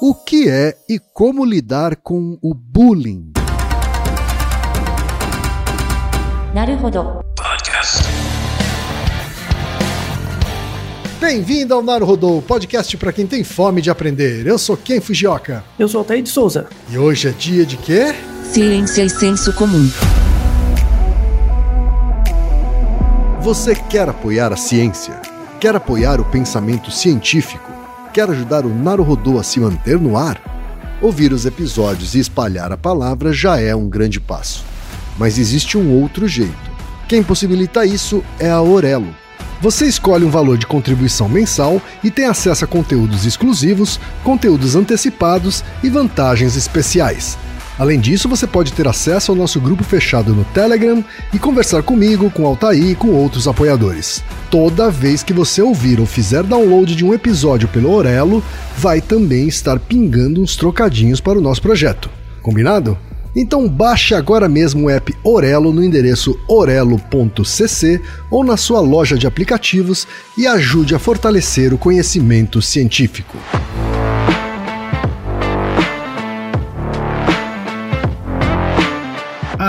O que é e como lidar com o bullying? Naruhodo. Bem-vindo ao Naruhodô, podcast para quem tem fome de aprender. Eu sou Ken Fujioka. Eu sou Altair de Souza. E hoje é dia de quê? Ciência e senso comum. Você quer apoiar a ciência? Quer apoiar o pensamento científico? Quer ajudar o Naruhodô a se manter no ar? Ouvir os episódios e espalhar a palavra já é um grande passo. Mas existe um outro jeito. Quem possibilita isso é a Orelo. Você escolhe um valor de contribuição mensal e tem acesso a conteúdos exclusivos, conteúdos antecipados e vantagens especiais. Além disso, você pode ter acesso ao nosso grupo fechado no Telegram e conversar comigo, com Altair e com outros apoiadores. Toda vez que você ouvir ou fizer download de um episódio pelo Orelo, vai também estar pingando uns trocadinhos para o nosso projeto. Combinado? Então baixe agora mesmo o app Orelo no endereço orelo.cc ou na sua loja de aplicativos e ajude a fortalecer o conhecimento científico.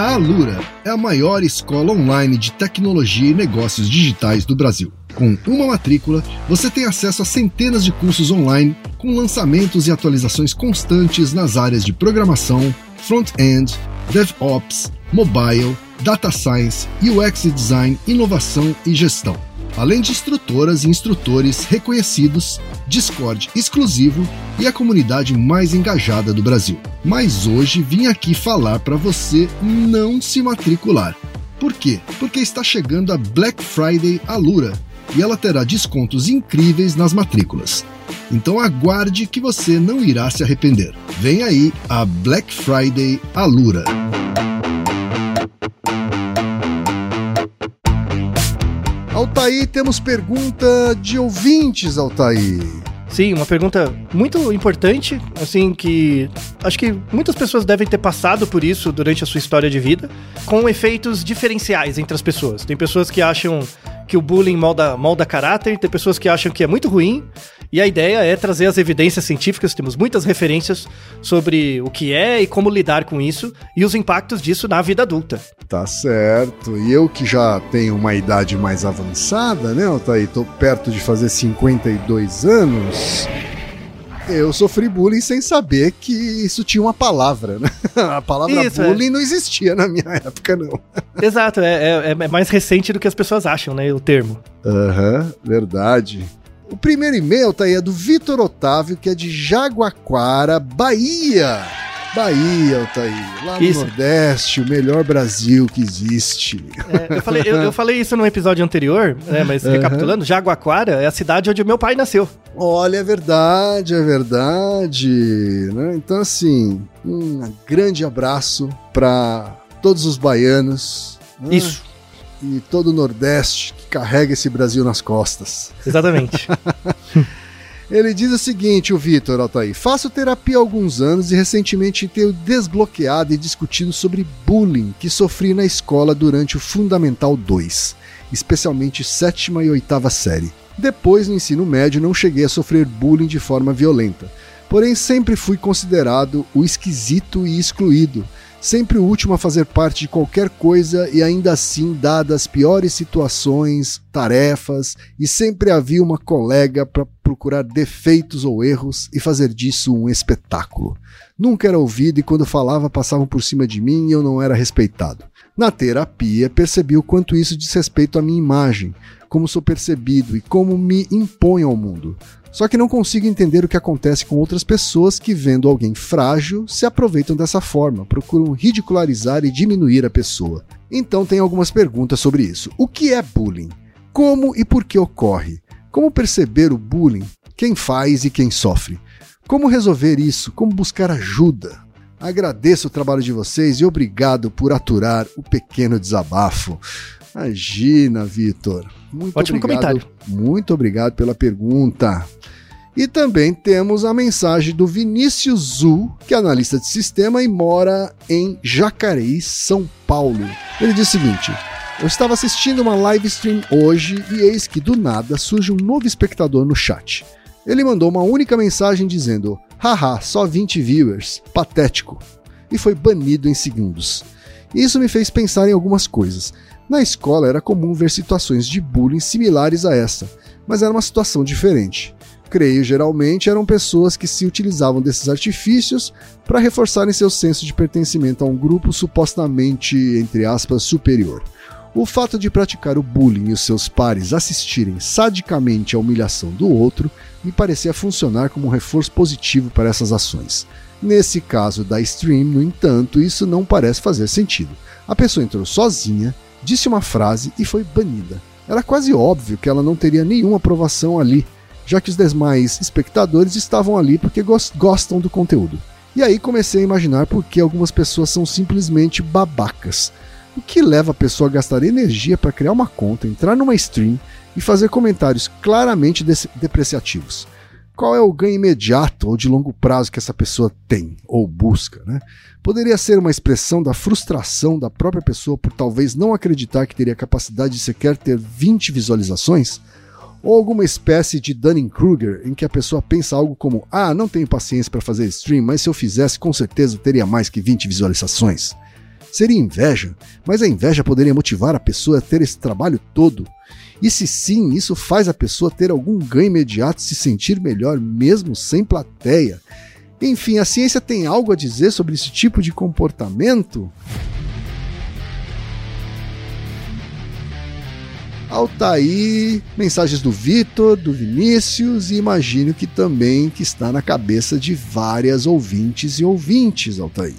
A Alura é a maior escola online de tecnologia e negócios digitais do Brasil. Com uma matrícula, você tem acesso a centenas de cursos online com lançamentos e atualizações constantes nas áreas de programação, front-end, DevOps, mobile, data science, UX design, inovação e gestão. Além de instrutoras e instrutores reconhecidos, Discord exclusivo e a comunidade mais engajada do Brasil. Mas hoje vim aqui falar para você não se matricular. Por quê? Porque está chegando a Black Friday Alura e ela terá descontos incríveis nas matrículas. Então aguarde que você não irá se arrepender. Vem aí a Black Friday Alura. Altair, temos pergunta de ouvintes, Altair. Sim, uma pergunta muito importante, assim, que acho que muitas pessoas devem ter passado por isso durante a sua história de vida, com efeitos diferenciais entre as pessoas. Tem pessoas que acham que o bullying molda, molda caráter, tem pessoas que acham que é muito ruim, e a ideia é trazer as evidências científicas, temos muitas referências sobre o que é e como lidar com isso e os impactos disso na vida adulta. Tá certo. E eu que já tenho uma idade mais avançada, né, Altair? Tô perto de fazer 52 anos. Eu sofri bullying sem saber que isso tinha uma palavra, né? A palavra Isso, é. bullying não existia na minha época, não. Exato, é, é- é mais recente do que as pessoas acham, né, o termo. Aham, verdade. O primeiro e-mail tá aí é do Vitor Otávio, que é de Jaguaquara, Bahia. Bahia, Altair. Lá no Isso. Nordeste, o melhor Brasil que existe. É, eu, falei, eu, eu falei isso no episódio anterior, né, mas recapitulando, Jaguaquara é a cidade onde o meu pai nasceu. Olha, é verdade, é verdade. né? Então, assim, um grande abraço para todos os baianos. né? Isso, E todo o Nordeste que carrega esse Brasil nas costas. exatamente. Ele diz o seguinte, o Vitor Altair. Faço terapia há alguns anos e recentemente tenho desbloqueado e discutido sobre bullying que sofri na escola durante o Fundamental 2, especialmente sétima e oitava série. Depois, no ensino médio, não cheguei a sofrer bullying de forma violenta. Porém, sempre fui considerado o esquisito e excluído, sempre o último a fazer parte de qualquer coisa e ainda assim dadas as piores situações, tarefas, e sempre havia uma colega para procurar defeitos ou erros e fazer disso um espetáculo. Nunca era ouvido e quando falava passavam por cima de mim e eu não era respeitado. Na terapia, percebi o quanto isso diz respeito à minha imagem, como sou percebido e como me imponho ao mundo. Só que não consigo entender o que acontece com outras pessoas que, vendo alguém frágil, se aproveitam dessa forma, procuram ridicularizar e diminuir a pessoa. Então tem algumas perguntas sobre isso. O que é bullying? Como e por que ocorre? Como perceber o bullying? Quem faz e quem sofre? Como resolver isso? Como buscar ajuda? Agradeço o trabalho de vocês e obrigado por aturar o pequeno desabafo. Imagina, Vitor. Muito Ótimo obrigado. comentário. Muito obrigado pela pergunta. E também temos a mensagem do Vinícius Zu, que é analista de sistema e mora em Jacareí, São Paulo. Ele diz o seguinte: Eu estava assistindo uma live stream hoje e eis que do nada surge um novo espectador no chat. Ele mandou uma única mensagem dizendo: Haha, só 20 viewers. Patético. E foi banido em segundos. Isso me fez pensar em algumas coisas. Na escola era comum ver situações de bullying similares a essa, mas era uma situação diferente. Creio geralmente eram pessoas que se utilizavam desses artifícios para reforçarem seu senso de pertencimento a um grupo supostamente, entre aspas, superior. O fato de praticar o bullying e os seus pares assistirem sadicamente à humilhação do outro me parecia funcionar como um reforço positivo para essas ações. Nesse caso da stream, no entanto, isso não parece fazer sentido. A pessoa entrou sozinha, disse uma frase e foi banida. Era quase óbvio que ela não teria nenhuma aprovação ali, já que os demais espectadores estavam ali porque gostam do conteúdo. E aí comecei a imaginar por que algumas pessoas são simplesmente babacas. O que leva a pessoa a gastar energia para criar uma conta, entrar numa stream e fazer comentários claramente depreciativos? Qual é o ganho imediato ou de longo prazo que essa pessoa tem ou busca? Né? Poderia ser uma expressão da frustração da própria pessoa por talvez não acreditar que teria capacidade de sequer ter 20 visualizações? Ou alguma espécie de Dunning-Kruger em que a pessoa pensa algo como: ah, não tenho paciência para fazer stream, mas se eu fizesse, com certeza teria mais que 20 visualizações? Seria inveja, mas a inveja poderia motivar a pessoa a ter esse trabalho todo. E se sim, isso faz a pessoa ter algum ganho imediato, se sentir melhor mesmo sem plateia. Enfim, a ciência tem algo a dizer sobre esse tipo de comportamento? Altaí, mensagens do Vitor, do Vinícius e imagino que também que está na cabeça de várias ouvintes e ouvintes, Altaí.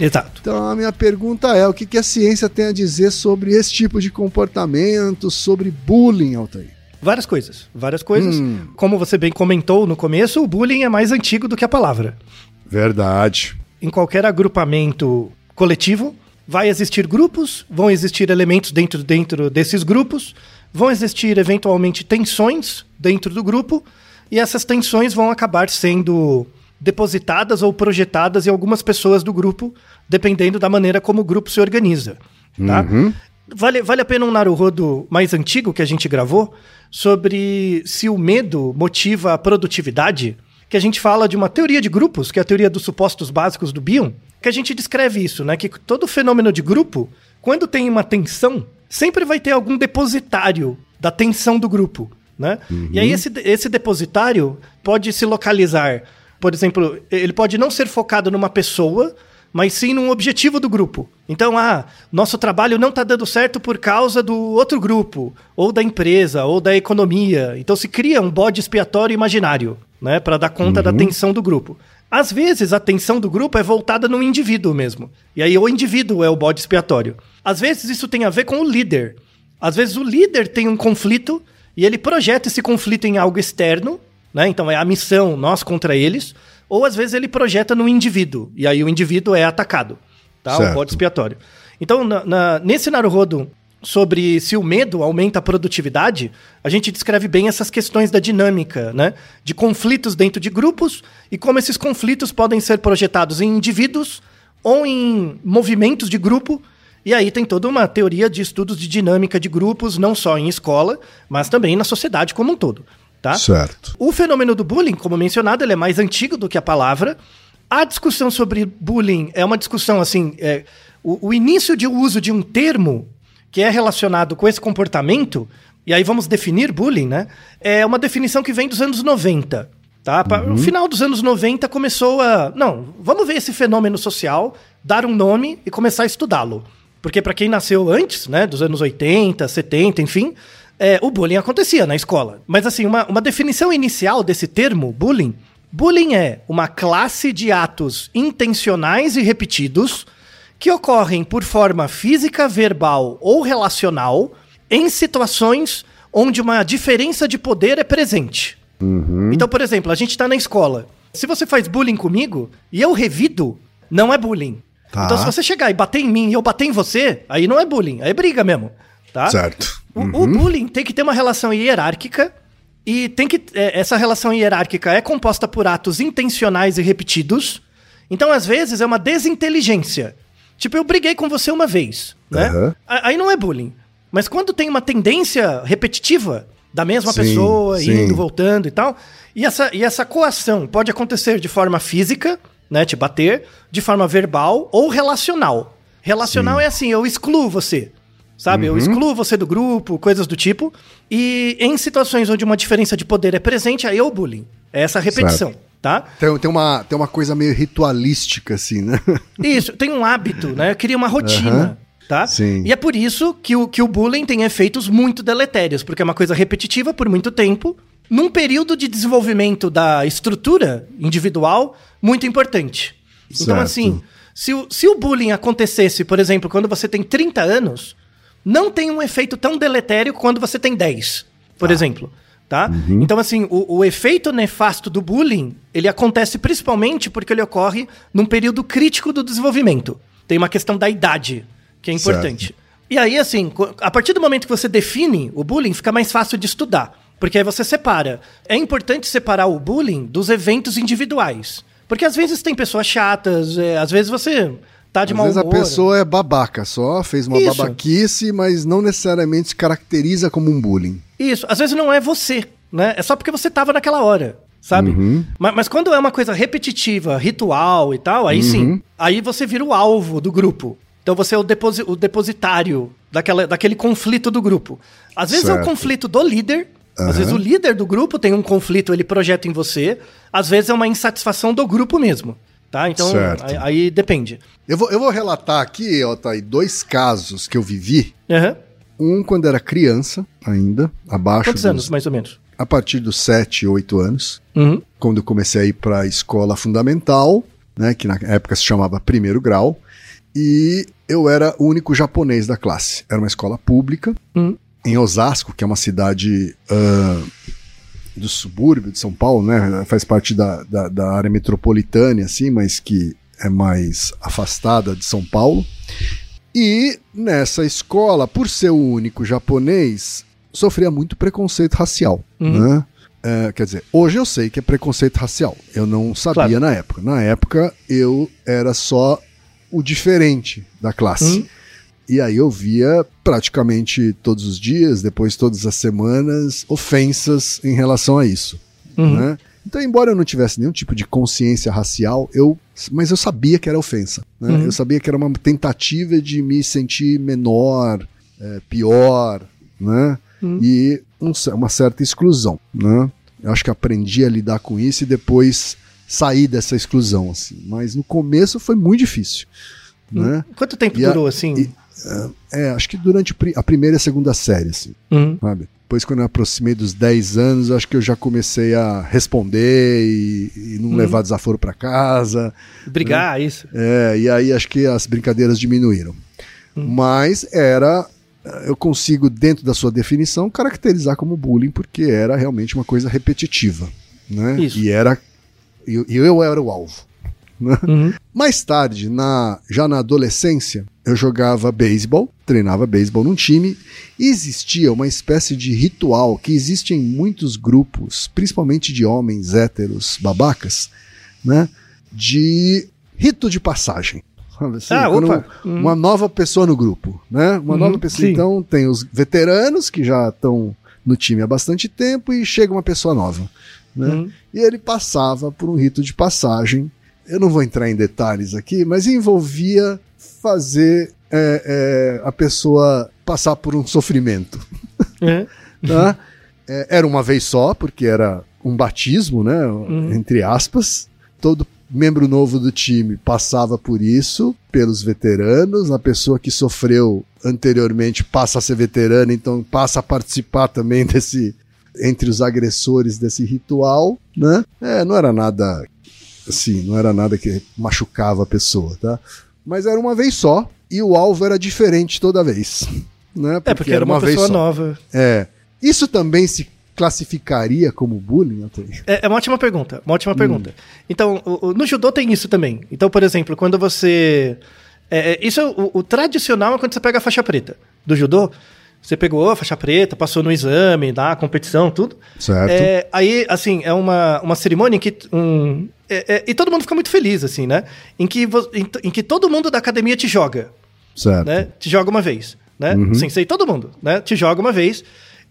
Exato. Então a minha pergunta é: o que, que a ciência tem a dizer sobre esse tipo de comportamento, sobre bullying, Altair? Várias coisas, várias coisas. Hum. Como você bem comentou no começo, o bullying é mais antigo do que a palavra. Verdade. Em qualquer agrupamento coletivo, vai existir grupos, vão existir elementos dentro, dentro desses grupos, vão existir eventualmente tensões dentro do grupo, e essas tensões vão acabar sendo depositadas ou projetadas em algumas pessoas do grupo, dependendo da maneira como o grupo se organiza. Tá? Uhum. Vale, vale a pena um Naruhodo mais antigo que a gente gravou sobre se o medo motiva a produtividade, que a gente fala de uma teoria de grupos, que é a teoria dos supostos básicos do Bion, que a gente descreve isso, né? Que todo fenômeno de grupo, quando tem uma tensão, sempre vai ter algum depositário da tensão do grupo, né? Uhum. E aí esse, esse depositário pode se localizar por exemplo, ele pode não ser focado numa pessoa, mas sim num objetivo do grupo. Então, ah, nosso trabalho não está dando certo por causa do outro grupo, ou da empresa, ou da economia. Então se cria um bode expiatório imaginário, né, para dar conta uhum. da tensão do grupo. Às vezes a tensão do grupo é voltada no indivíduo mesmo. E aí o indivíduo é o bode expiatório. Às vezes isso tem a ver com o líder. Às vezes o líder tem um conflito e ele projeta esse conflito em algo externo né? Então é a missão, nós contra eles. Ou às vezes ele projeta no indivíduo, e aí o indivíduo é atacado. Tá? Certo. O bode expiatório. Então, na, na, nesse Naruhodo sobre se o medo aumenta a produtividade, a gente descreve bem essas questões da dinâmica, né? De conflitos dentro de grupos e como esses conflitos podem ser projetados em indivíduos ou em movimentos de grupo. E aí tem toda uma teoria de estudos de dinâmica de grupos, não só em escola, mas também na sociedade como um todo tá? Certo. O fenômeno do bullying, como mencionado, ele é mais antigo do que a palavra. A discussão sobre bullying é uma discussão assim, é, o, o início de uso de um termo que é relacionado com esse comportamento, e aí vamos definir bullying, né? É uma definição que vem dos anos 90. Tá? Uhum. No final dos anos 90 começou a. Não, vamos ver esse fenômeno social, dar um nome e começar a estudá-lo. Porque para quem nasceu antes, né, dos anos 80, 70, enfim, é, o bullying acontecia na escola. Mas assim, uma, uma definição inicial desse termo, bullying, bullying é uma classe de atos intencionais e repetidos que ocorrem por forma física, verbal ou relacional em situações onde uma diferença de poder é presente. Uhum. Então, por exemplo, a gente está na escola. Se você faz bullying comigo e eu revido, não é bullying. Tá. Então, se você chegar e bater em mim e eu bater em você, aí não é bullying, aí é briga mesmo. Tá? Certo. Uhum. O, o, bullying tem que ter uma relação hierárquica e tem que é, essa relação hierárquica é composta por atos intencionais e repetidos. Então, às vezes, é uma desinteligência. Tipo, eu briguei com você uma vez, né? Uhum. Aí não é bullying. Mas quando tem uma tendência repetitiva, da mesma Sim, pessoa, sim. indo, voltando e tal. E essa, e essa coação pode acontecer de forma física, né? Te bater, de forma verbal ou relacional. Relacional é assim, eu excluo você. Sabe? Uhum. Eu excluo você do grupo, coisas do tipo. E em situações onde uma diferença de poder é presente, aí é o bullying. É essa repetição, tá? Tem, tem, uma, tem uma coisa meio ritualística, assim, né? Isso, tem um hábito, né? Cria uma rotina, Aham. tá? Sim. E é por isso que o, que o bullying tem efeitos muito deletérios, porque é uma coisa repetitiva por muito tempo, num período de desenvolvimento da estrutura individual muito importante. Então, Certo. assim, se o, se o bullying acontecesse, por exemplo, quando você tem 30 anos, não tem um efeito tão deletério quando você tem 10, por exemplo. Tá? Uhum. Então, assim, o, o efeito nefasto do bullying, ele acontece principalmente porque ele ocorre num período crítico do desenvolvimento. Tem uma questão da idade, que é importante. E aí, assim, a partir do momento que você define o bullying, fica mais fácil de estudar. Porque aí você separa. É importante separar o bullying dos eventos individuais. Porque às vezes tem pessoas chatas, é, às vezes você tá de Às mau vezes a humor. pessoa é babaca só, fez uma Isso. babaquice, mas não necessariamente se caracteriza como um bullying. Isso, às vezes não é você, né? É só porque você tava naquela hora, sabe? Uhum. Mas, mas quando é uma coisa repetitiva, ritual e tal, aí Uhum. sim. Aí você vira o alvo do grupo. Então você é o, deposi- o depositário daquela, daquele conflito do grupo. Às vezes é Certo. o conflito do líder. Às Aham. vezes o líder do grupo tem um conflito, ele projeta em você. Às vezes é uma insatisfação do grupo mesmo. Tá? Então, aí, aí depende. Eu vou, eu vou relatar aqui, ó, tá aí, dois casos que eu vivi. Aham. Um quando era criança ainda, abaixo Quantos dos, anos, mais ou menos? a partir dos 7, 8 anos, Uhum. quando eu comecei a ir para a escola fundamental, né, que na época se chamava primeiro grau, e eu era o único japonês da classe. Era uma escola pública Uhum. em Osasco, que é uma cidade ah, do subúrbio de São Paulo, né? Faz parte da, da, da área metropolitana, assim, mas que é mais afastada de São Paulo. E nessa escola, por ser o único japonês, sofria muito preconceito racial, Uhum. né? É, quer dizer, hoje eu sei que é preconceito racial. Eu não sabia Claro. na época. Na época eu era só o diferente da classe. Uhum. E aí eu via praticamente todos os dias, depois todas as semanas, ofensas em relação a isso. Uhum. né? Então, embora eu não tivesse nenhum tipo de consciência racial, eu, mas eu sabia que era ofensa. né? Uhum. Eu sabia que era uma tentativa de me sentir menor, é, pior, né? Uhum. E um uma certa exclusão. Né? Eu acho que aprendi a lidar com isso e depois sair dessa exclusão. Assim. Mas no começo foi muito difícil. Né? Quanto tempo E a- durou assim? e- É, acho que durante a primeira e a segunda série, assim, Uhum. sabe? Depois, quando eu aproximei dos 10 anos, acho que eu já comecei a responder e, e não Uhum. levar desaforo pra casa. Brigar, isso. É, e aí acho que as brincadeiras diminuíram. Mas era. Eu consigo, dentro da sua definição, caracterizar como bullying, porque era realmente uma coisa repetitiva. Né? Isso. E era. E eu, eu era o alvo. Né? Uhum. Mais tarde, na, já na adolescência, eu jogava beisebol, treinava beisebol num time, e existia uma espécie de ritual que existe em muitos grupos, principalmente de homens héteros babacas, né? De rito de passagem. Assim, Ah, opa. Hum. Uma nova pessoa no grupo, né? Uma Uhum, nova pessoa. sim. Então, tem os veteranos que já estão no time há bastante tempo e chega uma pessoa nova. Né? Uhum. E ele passava por um rito de passagem. Eu não vou entrar em detalhes aqui, mas envolvia fazer é, é, a pessoa passar por um sofrimento. É. Tá? É, era uma vez só, porque era um batismo, né? Entre aspas. Todo membro novo do time passava por isso, pelos veteranos. A pessoa que sofreu anteriormente passa a ser veterana, então passa a participar também desse. Entre os agressores desse ritual, né? É, não era nada assim, não era nada que machucava a pessoa, tá? Mas era uma vez só e o alvo era diferente toda vez, né? É, porque era uma, pessoa nova. É. Isso também se classificaria como bullying, Antônio? É, é uma ótima pergunta, uma Hum. ótima pergunta. Então, o- o- no judô tem isso também. Então, por exemplo, quando você... é, é, isso o, o tradicional é quando você pega a faixa preta do judô. Você pegou a faixa preta, passou no exame, na competição, tudo. Certo. É, aí, assim, é uma, uma cerimônia que. Um, é- é- e todo mundo fica muito feliz, assim, né? Em que, em, em que todo mundo da academia te joga. certo. né? Te joga uma vez, né? Uhum. Sensei, todo mundo, né? Te joga uma vez.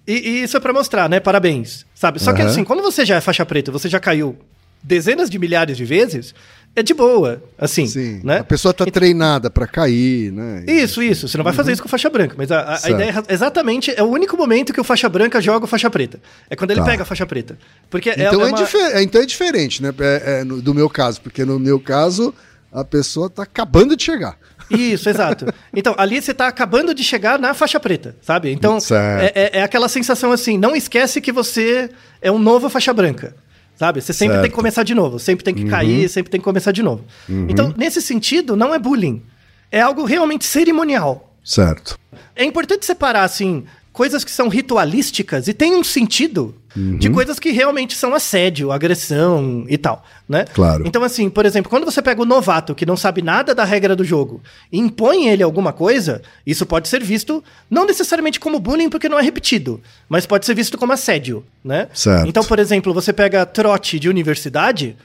E, e isso é pra mostrar, né? Parabéns. Sabe? Só que Aham. assim, quando você já é faixa preta, você já caiu dezenas de milhares de vezes, é de boa, assim, Sim. né? A pessoa tá treinada pra cair, né? Isso, isso. Você não vai fazer isso com faixa branca, mas a, a- ideia é exatamente é o único momento que o faixa branca joga o faixa preta. É quando ele Tá. pega a faixa preta. Porque Então é, é, uma- é, então é diferente, né? É- é no- do meu caso, porque no meu caso a pessoa tá acabando de chegar. Isso, exato. Então, ali você tá acabando de chegar na faixa preta, sabe? Então, é, é- é aquela sensação assim, não esquece que você é um novo faixa branca. Sabe? Você sempre Certo. tem que começar de novo, sempre tem que cair, sempre tem que começar de novo. Então, nesse sentido, não é bullying. É algo realmente cerimonial. Certo. É importante separar, assim, coisas que são ritualísticas e tem um sentido de coisas que realmente são assédio, agressão e tal, né? Claro. Então, assim, por exemplo, quando você pega o novato que não sabe nada da regra do jogo e impõe ele alguma coisa, isso pode ser visto não necessariamente como bullying porque não é repetido, mas pode ser visto como assédio, né? Certo. Então, por exemplo, você pega trote de universidade,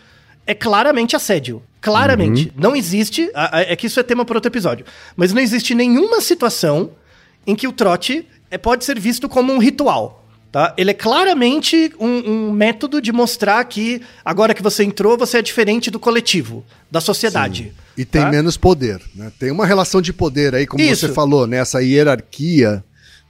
é claramente assédio. Claramente. Não existe. É que isso é tema para outro episódio. Mas não existe nenhuma situação em que o trote é, pode ser visto como um ritual. Tá? Ele é claramente um, um método de mostrar que agora que você entrou, você é diferente do coletivo, da sociedade. E tem tá? menos poder, né? Tem uma relação de poder aí, como Isso. você falou, né? Essa hierarquia,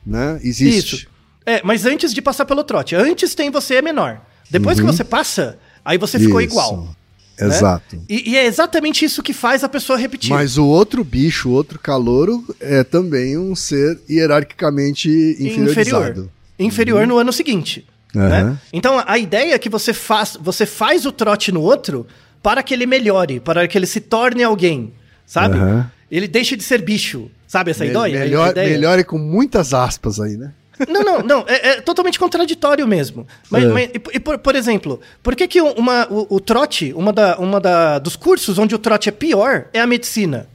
né? Existe. Isso. É, mas antes de passar pelo trote. Antes tem você é menor. Depois que você passa, aí você ficou Uhum. Né? Exato. E, e é exatamente isso que faz a pessoa repetir. Mas o outro bicho, o outro calouro, é também um ser hierarquicamente inferiorizado. inferior. Inferior no ano seguinte. Aham. né? Então a ideia é que você faz, você faz o trote no outro para que ele melhore, para que ele se torne alguém, sabe? Aham. Ele deixe de ser bicho, sabe essa Me- ideia? Melhor, ideia? melhor e com muitas aspas aí, né? Não, não, não. É, é totalmente contraditório mesmo. Mas, É. mas- e, por, por exemplo, por que, que uma, o, o trote, uma, da, uma da, dos cursos onde o trote é pior, é a medicina?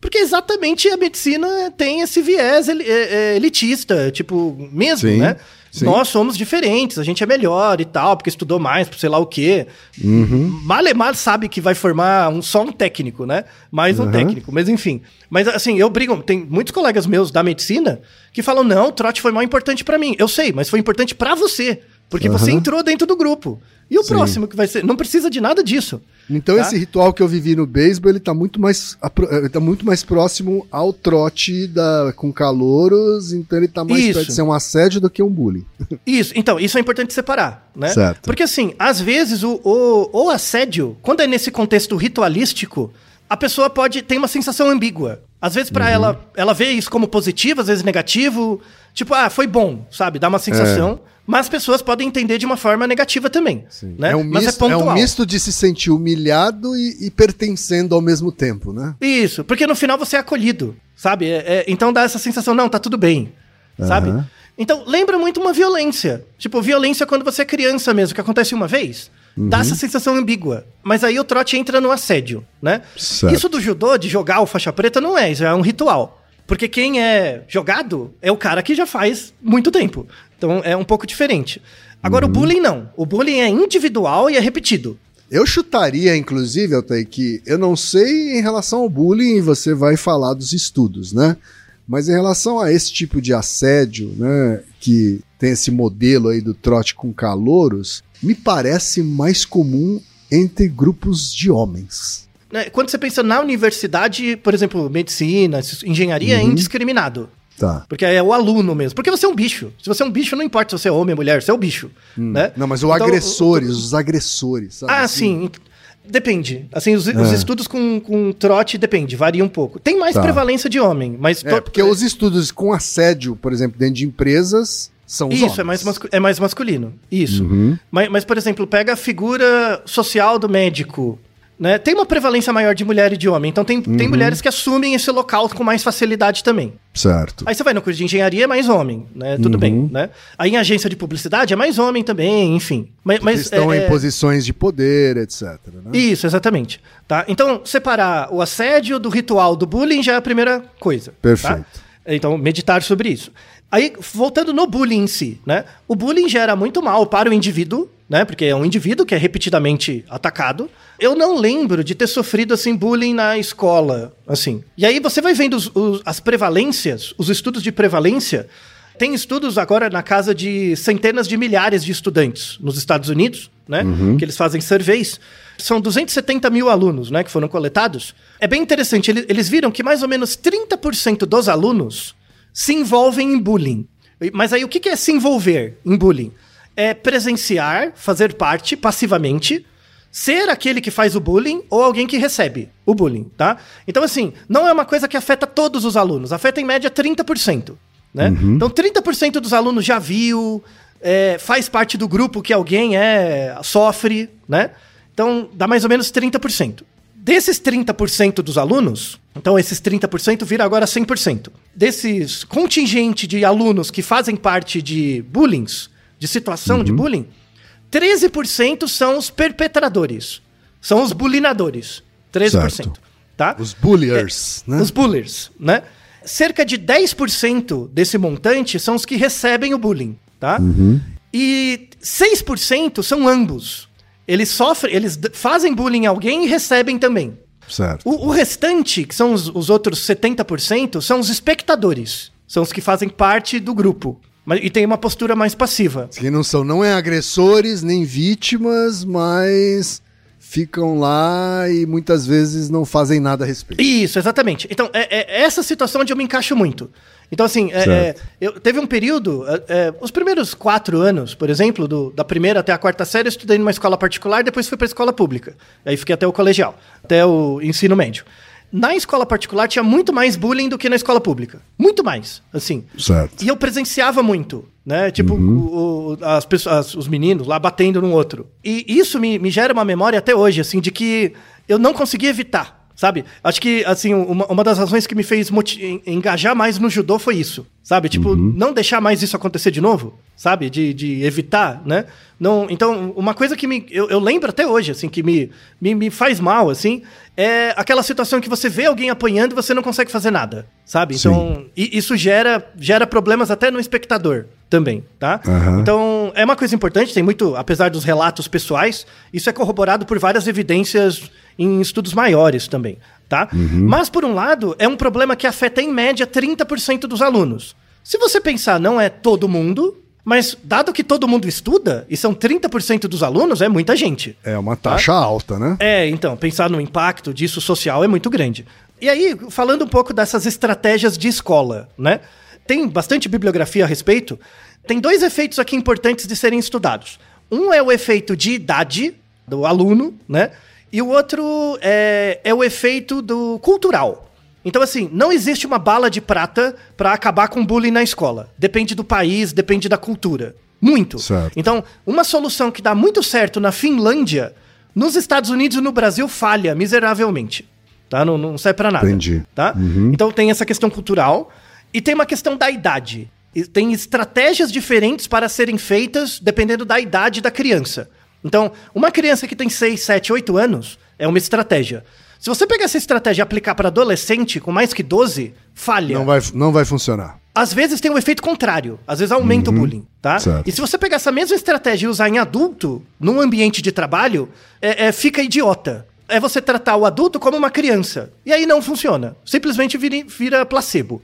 Porque exatamente a medicina tem esse viés é, é, elitista, tipo, mesmo, Sim, né? Sim. Nós somos diferentes, a gente é melhor e tal, porque estudou mais, por sei lá o quê. Uhum. Malemar sabe que vai formar um, só um técnico, né? Mais um Uhum. técnico, mas enfim. Mas assim, eu brigo, tem muitos colegas meus da medicina que falam: não, o trote foi mais importante pra mim. Eu sei, mas foi importante pra você. Porque você Uhum. entrou dentro do grupo. E o Sim. próximo que vai ser? Não precisa de nada disso. Então Tá? esse ritual que eu vivi no beisebol, ele tá muito mais ele tá muito mais próximo ao trote da com calouros, então ele tá mais Isso. perto de ser um assédio do que um bullying. Isso, então, isso é importante separar, né? Certo. Porque assim, às vezes o, o, o assédio, quando é nesse contexto ritualístico, a pessoa pode ter uma sensação ambígua. Às vezes Uhum. pra ela, ela vê isso como positivo, às vezes negativo. Tipo, ah, foi bom, sabe? Dá uma sensação. Mas as pessoas podem entender de uma forma negativa também. Né? É, um mas misto, é, um misto de se sentir humilhado e, e pertencendo ao mesmo tempo, né? Isso, porque no final você é acolhido, sabe? É- é- então dá essa sensação, não, tá tudo bem, sabe? Aham. Então lembra muito uma violência. Tipo, violência quando você é criança mesmo, que acontece uma vez. Dá essa sensação ambígua. Mas aí o trote entra no assédio, né? Certo. Isso do judô, de jogar o faixa preta, não é, isso é um ritual. Porque quem é jogado é o cara que já faz muito tempo. Então é um pouco diferente. Agora o bullying não. O bullying é individual e é repetido. Eu chutaria, inclusive, Altair, que eu não sei em relação ao bullying, você vai falar dos estudos, né? Mas em relação a esse tipo de assédio, né, que tem esse modelo aí do trote com calouros, me parece mais comum entre grupos de homens. Né, quando você pensa na universidade, por exemplo, medicina, engenharia, é indiscriminado. Tá. Porque é o aluno mesmo. Porque você é um bicho. Se você é um bicho, não importa se você é homem ou mulher, você é o bicho. Né? Não, mas o Então, agressores, os agressores, sabe? Ah, assim? sim. Depende. Assim, os, os estudos com, com trote depende, varia um pouco. Tem mais Tá. prevalência de homem, mas... É, porque os estudos com assédio, por exemplo, dentro de empresas, são os Isso, homens. é mais, mascu- é mais masculino. Isso. Uhum. Mas, mas, por exemplo, pega a figura social do médico. Né? Tem uma prevalência maior de mulher e de homem. Então tem, Uhum. tem mulheres que assumem esse local com mais facilidade também. Certo. Aí você vai no curso de engenharia, é mais homem, né? Tudo Uhum. bem, né? Aí em agência de publicidade é mais homem também, enfim. Mas, mas estão é- em posições de poder, etc. Né? Isso, exatamente. Tá? Então, separar o assédio do ritual do bullying já é a primeira coisa. Perfeito. tá? Então, meditar sobre isso. Aí, voltando no bullying em si, né? O bullying gera muito mal para o indivíduo, né? Porque é um indivíduo que é repetidamente atacado. Eu não lembro de ter sofrido, assim, bullying na escola, assim. E aí você vai vendo os- os- as prevalências, os estudos de prevalência, Tem estudos agora na casa de centenas de milhares de estudantes nos Estados Unidos, né? Que eles fazem surveys. São 270 mil alunos, né? Que foram coletados. É bem interessante. ele- Eles viram que mais ou menos 30% dos alunos se envolvem em bullying. Mas aí o que é se envolver em bullying? É presenciar, fazer parte passivamente, ser aquele que faz o bullying ou alguém que recebe o bullying, tá? Então, assim, não é uma coisa que afeta todos os alunos, afeta em média 30%, né? Então, 30% dos alunos já viu, é, faz parte do grupo que alguém é sofre, né? Então, dá mais ou menos 30%. Desses 30% dos alunos, então esses 30% vira agora 100%. Desses contingente de alunos que fazem parte de bullying, de situação de bullying, 13% são os perpetradores. São os bulinadores. 13%. Certo. Tá? Os bulliers, né? Os bullers, né? Cerca de 10% desse montante são os que recebem o bullying, tá? E 6% são ambos. Eles sofrem, eles fazem bullying em alguém e recebem também. Certo. O, o restante, que são os, os outros 70%, são os espectadores. São os que fazem parte do grupo. Mas, e tem uma postura mais passiva. Que não são, não é agressores nem vítimas, mas ficam lá e muitas vezes não fazem nada a respeito. Isso, exatamente. Então, é, é essa situação onde eu me encaixo muito. Então, assim, é, é, eu, teve um período, é, é, os primeiros quatro anos, por exemplo, do- da primeira até a quarta série, eu estudei numa escola particular, depois fui para escola pública. Aí fiquei até o colegial, até o ensino médio. Na escola particular tinha muito mais bullying do que na escola pública. Muito mais, assim. Certo. E eu presenciava muito, né? Tipo, o- o- as pessoas, os meninos lá batendo no outro. E isso me, me gera uma memória até hoje, assim, de que eu não conseguia evitar, sabe? Acho que, assim, uma, uma das razões que me fez engajar mais no judô foi isso, sabe? Tipo, não deixar mais isso acontecer de novo, sabe? De, de evitar, né? Não, então, uma coisa que me, eu, eu lembro até hoje, assim, que me, me, me faz mal, assim, é aquela situação que você vê alguém apanhando e você não consegue fazer nada, sabe? Sim. Então, e isso gera, gera problemas até no espectador também, tá? Aham. Então, é uma coisa importante, tem muito, apesar dos relatos pessoais, isso é corroborado por várias evidências em estudos maiores também, tá? Mas, por um lado, é um problema que afeta, em média, 30% dos alunos. Se você pensar, não é todo mundo, mas dado que todo mundo estuda, e são 30% dos alunos, é muita gente. É uma taxa alta, né? É, então, pensar no impacto disso social é muito grande. E aí, falando um pouco dessas estratégias de escola, né? Tem bastante bibliografia a respeito. Tem dois efeitos aqui importantes de serem estudados. Um é o efeito de idade do aluno, né? E o outro é, é o efeito do cultural. Então, assim, não existe uma bala de prata para acabar com bullying na escola. Depende do país, depende da cultura. Muito. Certo. Então, uma solução que dá muito certo na Finlândia, nos Estados Unidos e no Brasil falha miseravelmente. Tá? Não, não serve pra nada. Entendi. Tá? Então tem essa questão cultural e tem uma questão da idade. E tem estratégias diferentes para serem feitas dependendo da idade da criança. Então, uma criança que tem 6, 7, 8 anos é uma estratégia. Se você pegar essa estratégia e aplicar para adolescente com mais que 12, falha. Não vai, não vai funcionar. Às vezes tem um efeito contrário, às vezes aumenta o bullying, tá? Certo. E se você pegar essa mesma estratégia e usar em adulto, num ambiente de trabalho, é, é, fica idiota. É você tratar o adulto como uma criança. E aí não funciona. Simplesmente vira, vira placebo.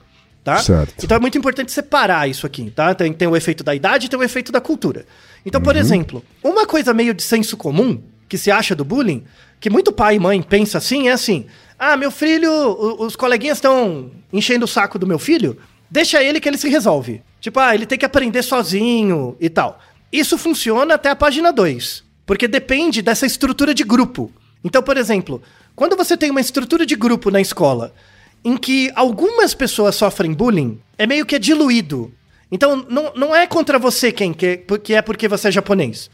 Tá? Certo. Então é muito importante separar isso aqui, tá? Tem, tem o efeito da idade e tem o efeito da cultura. Então, por exemplo, uma coisa meio de senso comum que se acha do bullying, que muito pai e mãe pensa assim, é assim: ah, meu filho, os coleguinhas estão enchendo o saco do meu filho, deixa ele que ele se resolve. Tipo, ah, ele tem que aprender sozinho e tal. Isso funciona até a página 2, porque depende dessa estrutura de grupo. Então, por exemplo, quando você tem uma estrutura de grupo na escola em que algumas pessoas sofrem bullying, é meio que é diluído. Então, não, não é contra você quem que, que é porque você é japonês.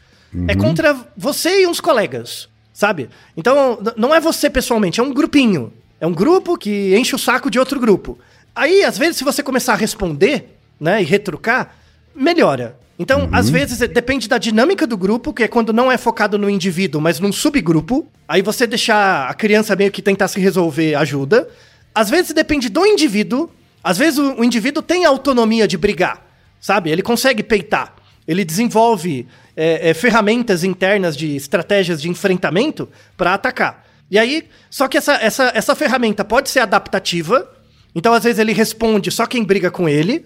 É contra você e uns colegas, sabe? Então, não é você pessoalmente, é um grupinho. É um grupo que enche o saco de outro grupo. Aí, às vezes, se você começar a responder, né, e retrucar, melhora. Então, às vezes, é- depende da dinâmica do grupo, que é quando não é focado no indivíduo, mas num subgrupo. Aí você deixar a criança meio que tentar se resolver ajuda. Às vezes depende do indivíduo. Às vezes o, o indivíduo tem autonomia de brigar, sabe? Ele consegue peitar. Ele desenvolve é, é, ferramentas internas de estratégias de enfrentamento para atacar. E aí, só que essa, essa, essa ferramenta pode ser adaptativa. Então, às vezes, ele responde só quem briga com ele.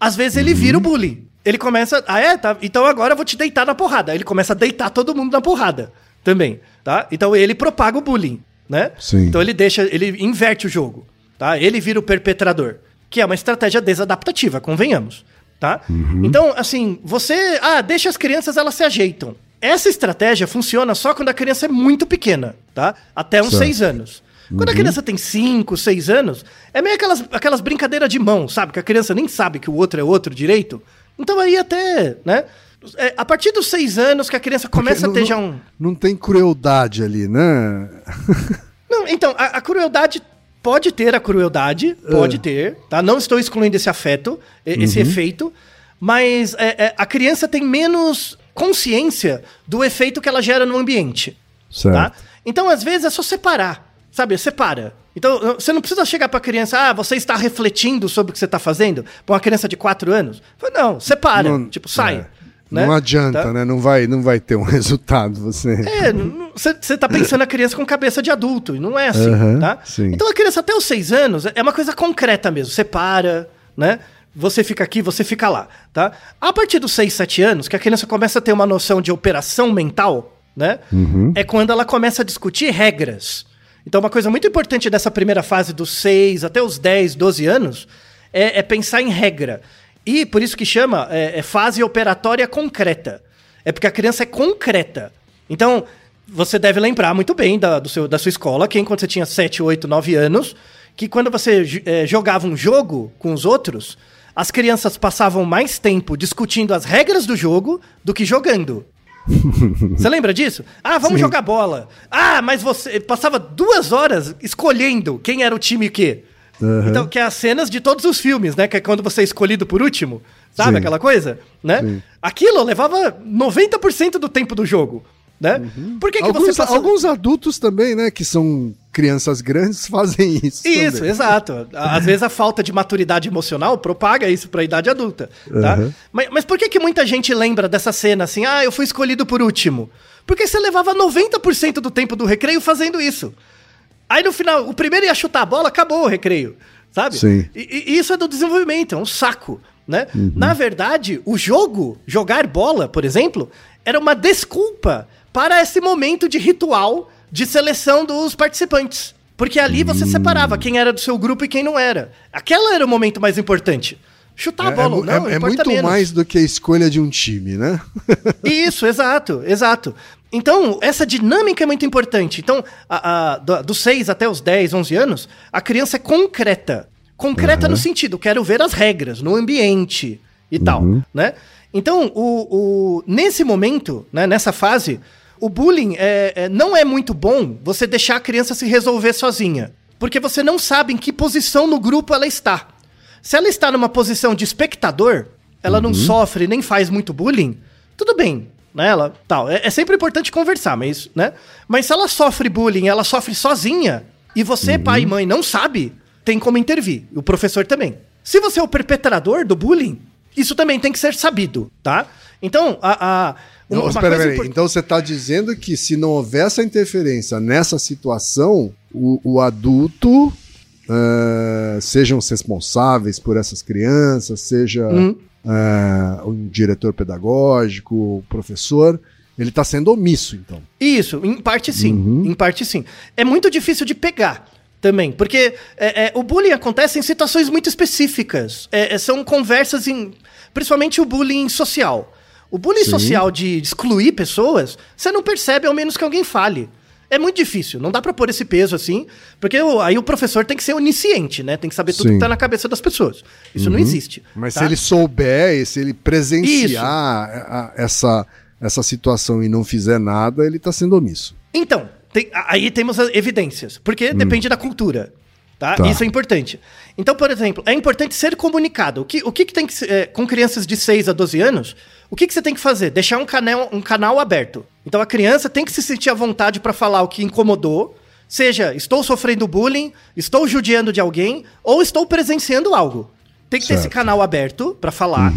Às vezes ele vira o bullying. Ele começa, ah é, tá, então agora eu vou te deitar na porrada. Ele começa a deitar todo mundo na porrada também, tá? Então ele propaga o bullying, né? Sim. Então ele deixa, ele inverte o jogo, tá? Ele vira o perpetrador, que é uma estratégia desadaptativa, convenhamos, tá? Então, assim, você, ah, deixa as crianças, elas se ajeitam. Essa estratégia funciona só quando a criança é muito pequena, tá? Até uns Certo. seis anos. Quando a criança tem 5, 6 anos, é meio aquelas, aquelas brincadeiras de mão, sabe? Que a criança nem sabe que o outro é outro direito. Então aí até, né? É, a partir dos 6 anos que a criança começa Porque a ter já não, um. Não tem crueldade ali, né? Não, então, a, a crueldade pode ter a crueldade, pode Ah. ter, tá? Não estou excluindo esse afeto, esse Uhum. efeito, mas é, é, a criança tem menos consciência do efeito que ela gera no ambiente. Certo. Tá? Então, às vezes, é só separar. Sabe? Separa. Então, você não precisa chegar pra criança, ah, você está refletindo sobre o que você está fazendo? Pra uma criança de 4 anos. Não, separa. Não- tipo, sai. é. Né? Não adianta, Tá? né? Não vai, não vai ter um resultado você. É, você tá pensando a criança com cabeça de adulto, e não é assim, Aham, tá? sim. Então a criança até os seis anos é uma coisa concreta mesmo. Você para, né? Você fica aqui, você fica lá, tá? A partir dos seis, sete anos, que a criança começa a ter uma noção de operação mental, né? Uhum. É quando ela começa a discutir regras. Então uma coisa muito importante dessa primeira fase dos seis até os 10, 12 anos é, é pensar em regra. E por isso que chama é, é fase operatória concreta. É porque a criança é concreta. Então, você deve lembrar muito bem da, do seu, da sua escola, que quando você tinha 7, 8, 9 anos, que quando você eh, jogava um jogo com os outros, as crianças passavam mais tempo discutindo as regras do jogo do que jogando. Você lembra disso? Ah, vamos Sim. jogar bola. Ah, mas você passava duas horas escolhendo quem era o time que. Então, que é as cenas de todos os filmes, né? Que é quando você é escolhido por último. Sabe Sim. aquela coisa? Né? Sim. Aquilo levava 90% do tempo do jogo. Né? Por que, que alguns, você passa... alguns adultos também, né? Que são crianças grandes, fazem isso. Isso, também. exato. Às vezes a falta de maturidade emocional propaga isso pra idade adulta. Tá? Uhum. Mas, mas por que, que muita gente lembra dessa cena assim? Ah, eu fui escolhido por último. Porque você levava 90% do tempo do recreio fazendo isso. Aí no final, o primeiro ia chutar a bola, acabou o recreio. Sabe? Sim. E, e isso é do desenvolvimento, é um saco. Né? Uhum. Na verdade, o jogo, jogar bola, por exemplo, era uma desculpa para esse momento de ritual de seleção dos participantes. Porque ali você Hum. separava quem era do seu grupo e quem não era. Aquela era o momento mais importante. Chutar a É, bola é, não, é- é muito menos. mais do que a escolha de um time, né? Isso, exato, exato. Então, essa dinâmica é muito importante. Então, a- a- do- dos 6 até os 10, 11 anos, a criança é concreta. Concreta no sentido, quero ver as regras, no ambiente e tal, né? Então, o, o- nesse momento, né, nessa fase, o bullying é, é- não é muito bom você deixar a criança se resolver sozinha. Porque você não sabe em que posição no grupo ela está. Se ela está numa posição de espectador, ela não sofre nem faz muito bullying, tudo bem, né? Ela, tal. É, é sempre importante conversar, mas, né? Mas se ela sofre bullying, ela sofre sozinha, e você, pai e mãe, não sabe, tem como intervir. O professor também. Se você é o perpetrador do bullying, isso também tem que ser sabido, tá? Então, a. a Não, uma espera, impor- Então você está dizendo que se não houver essa interferência nessa situação, o, o adulto, eh, sejam os responsáveis por essas crianças, seja Hum. Eh, um diretor pedagógico, professor, ele está sendo omisso, então. Isso, em parte sim. Uhum. Em parte sim. É muito difícil de pegar também, porque é, é, o bullying acontece em situações muito específicas. É, é, são conversas em. Principalmente o bullying social. O bullying Sim. social de excluir pessoas, você não percebe ao menos que alguém fale. É muito difícil, não dá pra pôr esse peso assim, porque aí o professor tem que ser onisciente, né? Tem que saber tudo Sim. que tá na cabeça das pessoas. Isso não existe. Mas tá? se ele souber, e se ele presenciar a- a- essa, essa situação e não fizer nada, ele está sendo omisso. Então, tem- aí temos as evidências, porque depende da cultura. Tá? Tá. Isso é importante. Então, por exemplo, é importante ser comunicado. O que, o que, que tem que ser, é, com crianças de 6 a 12 anos, o que, que você tem que fazer? Deixar um canal, um canal aberto. Então a criança tem que se sentir à vontade para falar o que incomodou, seja estou sofrendo bullying, estou judiando de alguém ou estou presenciando algo. Tem que ter esse Certo. canal aberto para falar.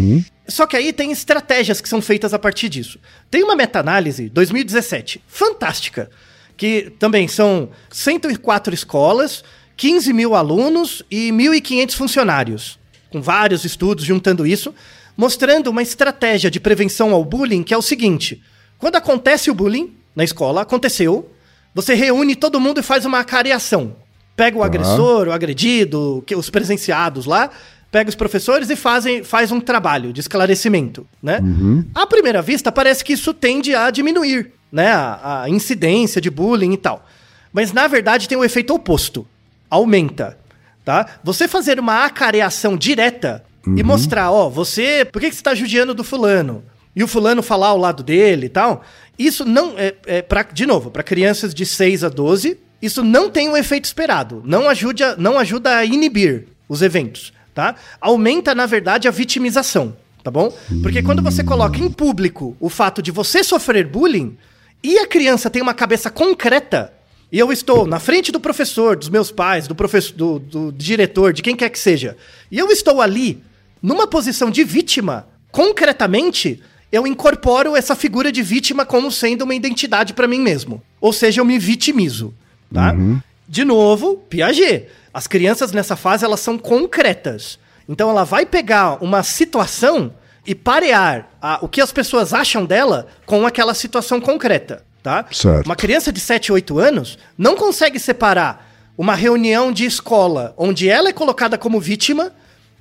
Só que aí tem estratégias que são feitas a partir disso. Tem uma meta-análise, 2017, fantástica, que também são 104 escolas, 15 mil alunos e 1.500 funcionários. com vários estudos juntando isso, mostrando uma estratégia de prevenção ao bullying que é o seguinte: quando acontece o bullying na escola, aconteceu, você reúne todo mundo e faz uma acareação. Pega o Tá. agressor, o agredido, que- os presenciados lá, pega os professores e fazem, faz um trabalho de esclarecimento, né? À primeira vista, parece que isso tende a diminuir, né? A, a incidência de bullying e tal. Mas, na verdade, tem o efeito oposto. Aumenta, tá? Você fazer uma acareação direta e mostrar, ó, você... Por que, que você tá judiando do fulano? E o fulano falar ao lado dele e tal. Isso não... É, é pra, de novo, para crianças de 6 a 12, isso não tem o efeito esperado. Não ajuda, não ajuda a inibir os eventos, tá? Aumenta, na verdade, a vitimização, tá bom? Porque quando você coloca em público o fato de você sofrer bullying e a criança tem uma cabeça concreta, e eu estou na frente do professor, dos meus pais, do professor, do, do diretor, de quem quer que seja, e eu estou ali numa posição de vítima, concretamente, eu incorporo essa figura de vítima como sendo uma identidade para mim mesmo. Ou seja, eu me vitimizo, tá? De novo, Piaget. As crianças nessa fase elas são concretas. Então ela vai pegar uma situação e parear a- o que as pessoas acham dela com aquela situação concreta, tá? Certo. Uma criança de 7, 8 anos não consegue separar uma reunião de escola onde ela é colocada como vítima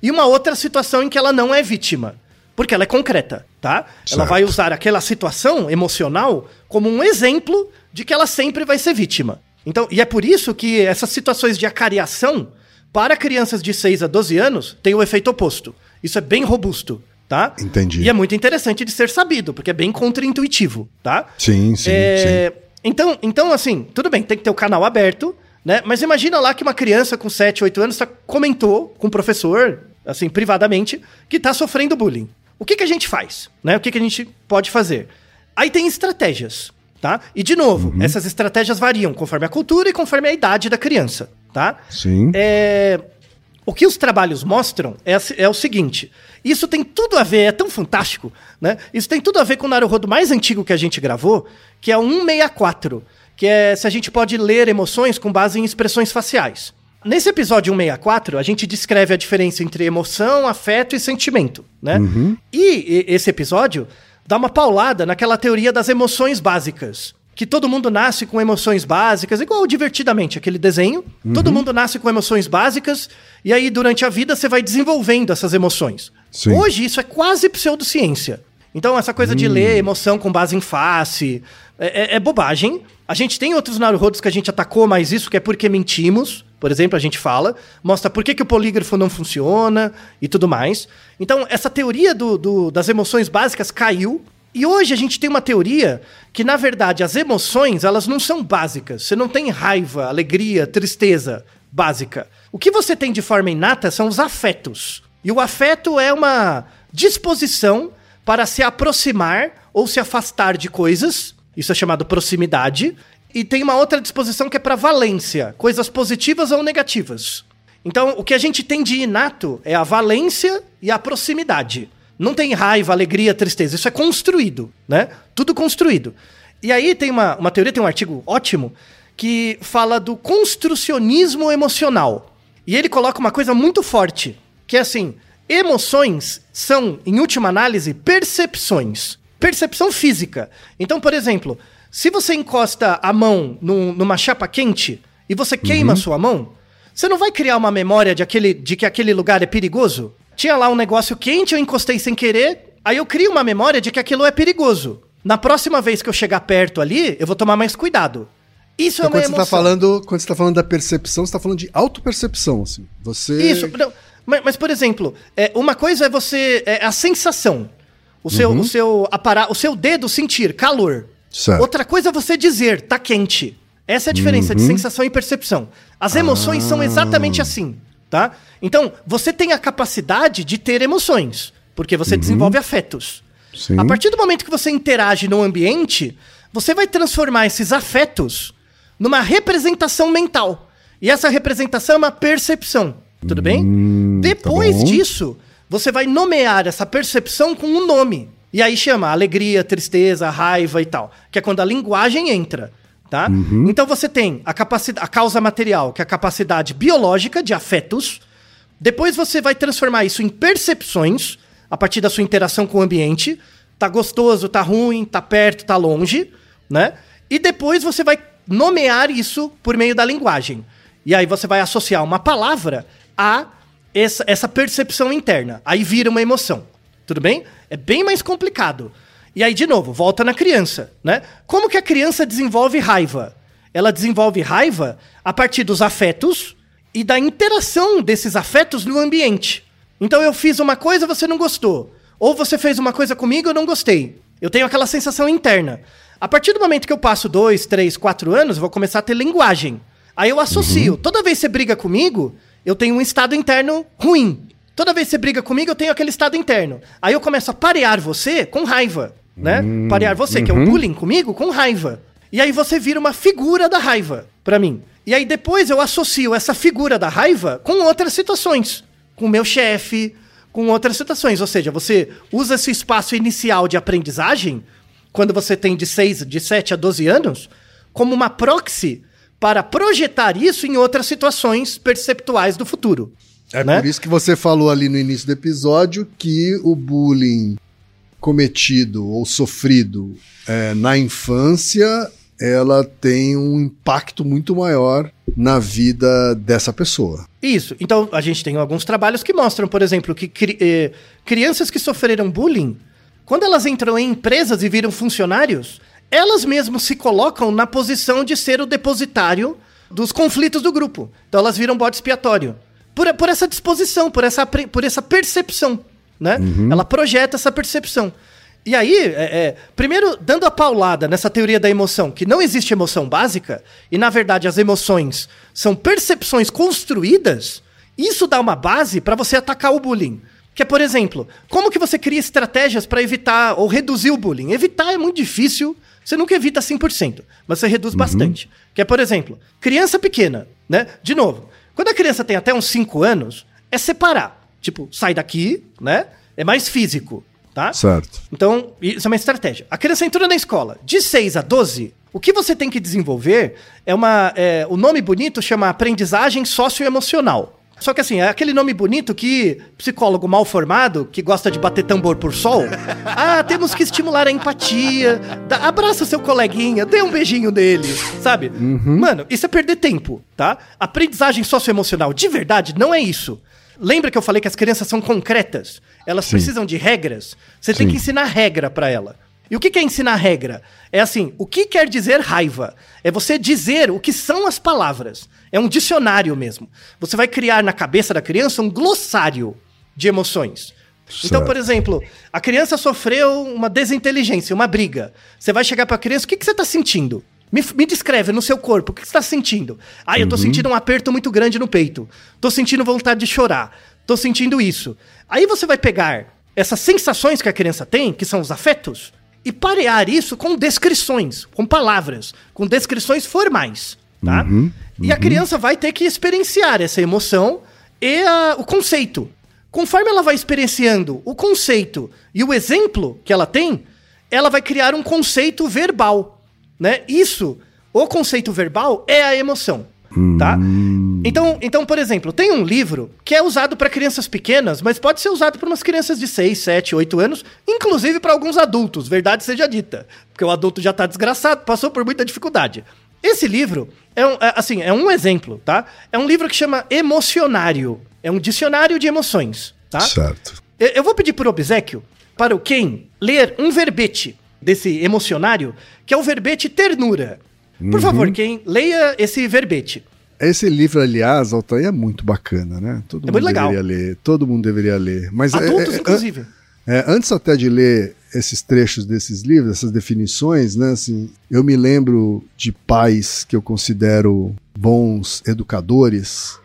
e uma outra situação em que ela não é vítima. Porque ela é concreta, tá? Ela Certo. vai usar aquela situação emocional como um exemplo de que ela sempre vai ser vítima. Então, e é por isso que essas situações de acariação para crianças de 6 a 12 anos têm o efeito oposto. Isso é bem robusto, tá? Entendi. E é muito interessante de ser sabido, porque é bem contraintuitivo, tá? Sim, sim, É, Então, então, assim, tudo bem, tem que ter o canal aberto, né? Mas imagina lá que uma criança com 7, 8 anos tá- comentou com o professor, assim, privadamente, que tá sofrendo bullying. O que, que a gente faz? Né? O que, que a gente pode fazer? Aí tem estratégias, tá? E, de novo, essas estratégias variam conforme a cultura e conforme a idade da criança, tá? Sim. É, o que os trabalhos mostram é, é o seguinte: isso tem tudo a ver, é tão fantástico, né? Isso tem tudo a ver com o Naruhodo mais antigo que a gente gravou, que é o 164, que é se a gente pode ler emoções com base em expressões faciais. Nesse episódio 164, a gente descreve a diferença entre emoção, afeto e sentimento, né? E, e esse episódio dá uma paulada naquela teoria das emoções básicas. Que todo mundo nasce com emoções básicas, igual divertidamente, aquele desenho. Todo mundo nasce com emoções básicas, e aí durante a vida você vai desenvolvendo essas emoções. Sim. Hoje isso é quase pseudociência. Então, essa coisa de ler emoção com base em face é, é- é bobagem. A gente tem outros Naruhodos que a gente atacou, mas isso que é porque mentimos. Por exemplo, a gente fala, mostra por que, que o polígrafo não funciona e tudo mais. Então, essa teoria do- do- das emoções básicas caiu. E hoje a gente tem uma teoria que, na verdade, as emoções, elas não são básicas. Você não tem raiva, alegria, tristeza básica. O que você tem de forma inata são os afetos. E o afeto é uma disposição para se aproximar ou se afastar de coisas. Isso é chamado proximidade. E tem uma outra disposição que é para valência, coisas positivas ou negativas. Então, o que a gente tem de inato é a valência e a proximidade. Não tem raiva, alegria, tristeza. Isso é construído, né? Tudo construído. E aí tem uma, uma teoria, tem um artigo ótimo, que fala do construcionismo emocional. E ele coloca uma coisa muito forte, que é assim: emoções são, em última análise, percepções. Percepção física. Então, por exemplo, se você encosta a mão num- numa chapa quente e você queima a sua mão, você não vai criar uma memória de, aquele, de que aquele lugar é perigoso? Tinha lá um negócio quente, eu encostei sem querer, aí eu crio uma memória de que aquilo é perigoso. Na próxima vez que eu chegar perto ali, eu vou tomar mais cuidado. Isso Então, é uma quando você, tá emoção. falando, quando você tá falando da percepção, você tá falando de autopercepção, assim. Você. Isso, não, mas, mas, por exemplo, é, uma coisa é você. É a sensação. O seu, o seu aparato, o seu dedo sentir calor. Certo. Outra coisa é você dizer, tá quente. Essa é a diferença de sensação e percepção. As emoções são exatamente assim, tá? Então, você tem a capacidade de ter emoções, porque você desenvolve afetos. Sim. A partir do momento que você interage no ambiente, você vai transformar esses afetos numa representação mental. E essa representação é uma percepção. Tudo bem? Depois tá bom. disso, você vai nomear essa percepção com um nome. E aí chama alegria, tristeza, raiva e tal. Que é quando a linguagem entra. Tá? Então você tem a, capacidade, a causa material, que é a capacidade biológica de afetos. Depois você vai transformar isso em percepções a partir da sua interação com o ambiente. Tá gostoso, tá ruim, tá perto, tá longe, né? E depois você vai nomear isso por meio da linguagem. E aí você vai associar uma palavra a essa, essa percepção interna. Aí vira uma emoção. Tudo bem? É bem mais complicado. E aí, de novo, volta na criança, né? Como que a criança desenvolve raiva? Ela desenvolve raiva a partir dos afetos e da interação desses afetos no ambiente. Então eu fiz uma coisa, você não gostou. Ou você fez uma coisa comigo, eu não gostei. Eu tenho aquela sensação interna. A partir do momento que eu passo dois, três, quatro anos, eu vou começar a ter linguagem. Aí eu associo. Uhum. Toda vez que você briga comigo, eu tenho um estado interno ruim. Toda vez que você briga comigo, eu tenho aquele estado interno. Aí eu começo a parear você com raiva, né? Hum, parear você, uhum. que é um uhum. bullying comigo, com raiva. E aí você vira uma figura da raiva para mim. E aí depois eu associo essa figura da raiva com outras situações. Com o meu chefe, com outras situações. Ou seja, você usa esse espaço inicial de aprendizagem, quando você tem de 6, de 7 a 12 anos, como uma proxy para projetar isso em outras situações perceptuais do futuro. É né? por isso que você falou ali no início do episódio que o bullying cometido ou sofrido é, na infância ela tem um impacto muito maior na vida dessa pessoa. Isso. Então, a gente tem alguns trabalhos que mostram, por exemplo, que cri eh, crianças que sofreram bullying, quando elas entram em empresas e viram funcionários, elas mesmas se colocam na posição de ser o depositário dos conflitos do grupo. Então elas viram bode expiatório. Por, por essa disposição, por essa, por essa percepção. Né? Uhum. Ela projeta essa percepção. E aí, é, é, primeiro, dando a paulada nessa teoria da emoção, que não existe emoção básica, e na verdade as emoções são percepções construídas, isso dá uma base para você atacar o bullying. Que é, por exemplo, como que você cria estratégias para evitar ou reduzir o bullying? Evitar é muito difícil, você nunca evita 100%, mas você reduz uhum. bastante. Que é, por exemplo, criança pequena, né? De novo, quando a criança tem até uns 5 anos, é separar. Tipo, sai daqui, né? É mais físico, tá? Certo. Então, isso é uma estratégia. A criança entrou na escola, de 6 a 12, o que você tem que desenvolver é uma. É, o nome bonito chama aprendizagem socioemocional. Só que assim, é aquele nome bonito que psicólogo mal formado, que gosta de bater tambor por sol. Ah, temos que estimular a empatia. Dá, abraça seu coleguinha, dê um beijinho nele, sabe? Uhum. Mano, isso é perder tempo, tá? Aprendizagem socioemocional de verdade não é isso. Lembra que eu falei que as crianças são concretas? Elas Sim. precisam de regras. Você Sim. tem que ensinar regra para ela. E o que é ensinar regra? É assim, o que quer dizer raiva? É você dizer o que são as palavras. É um dicionário mesmo. Você vai criar na cabeça da criança um glossário de emoções. Certo. Então, por exemplo, a criança sofreu uma desinteligência, uma briga. Você vai chegar para a criança, o que, que você está sentindo? Me, me, descreve no seu corpo, o que, que você está sentindo? Ah, eu estou uhum. sentindo um aperto muito grande no peito. Estou sentindo vontade de chorar. Estou sentindo isso. Aí você vai pegar essas sensações que a criança tem, que são os afetos, e parear isso com descrições, com palavras, com descrições formais, tá? Uhum, uhum. E a uhum. criança vai ter que experienciar essa emoção e a, o conceito. Conforme ela vai experienciando o conceito e o exemplo que ela tem, ela vai criar um conceito verbal, né? Isso, o conceito verbal é a emoção tá? Hum. Então, então, por exemplo, tem um livro que é usado para crianças pequenas, mas pode ser usado para umas crianças de 6, 7, 8 anos, inclusive para alguns adultos, verdade seja dita, porque o adulto já tá desgraçado, passou por muita dificuldade. Esse livro é um, é, assim, é um exemplo, tá? É um livro que chama Emocionário. É um dicionário de emoções, tá? Certo. Eu, eu vou pedir por obsequio para o Ken ler um verbete desse emocionário, que é o verbete ternura. Por uhum. favor, quem leia esse verbete. Esse livro, aliás, Altair, é muito bacana, né? Todo é mundo legal. deveria ler. Todo mundo deveria ler. Mas Adultos, é, é, inclusive. É, antes até de ler esses trechos desses livros, essas definições, né? Assim, eu me lembro de pais que eu considero bons educadores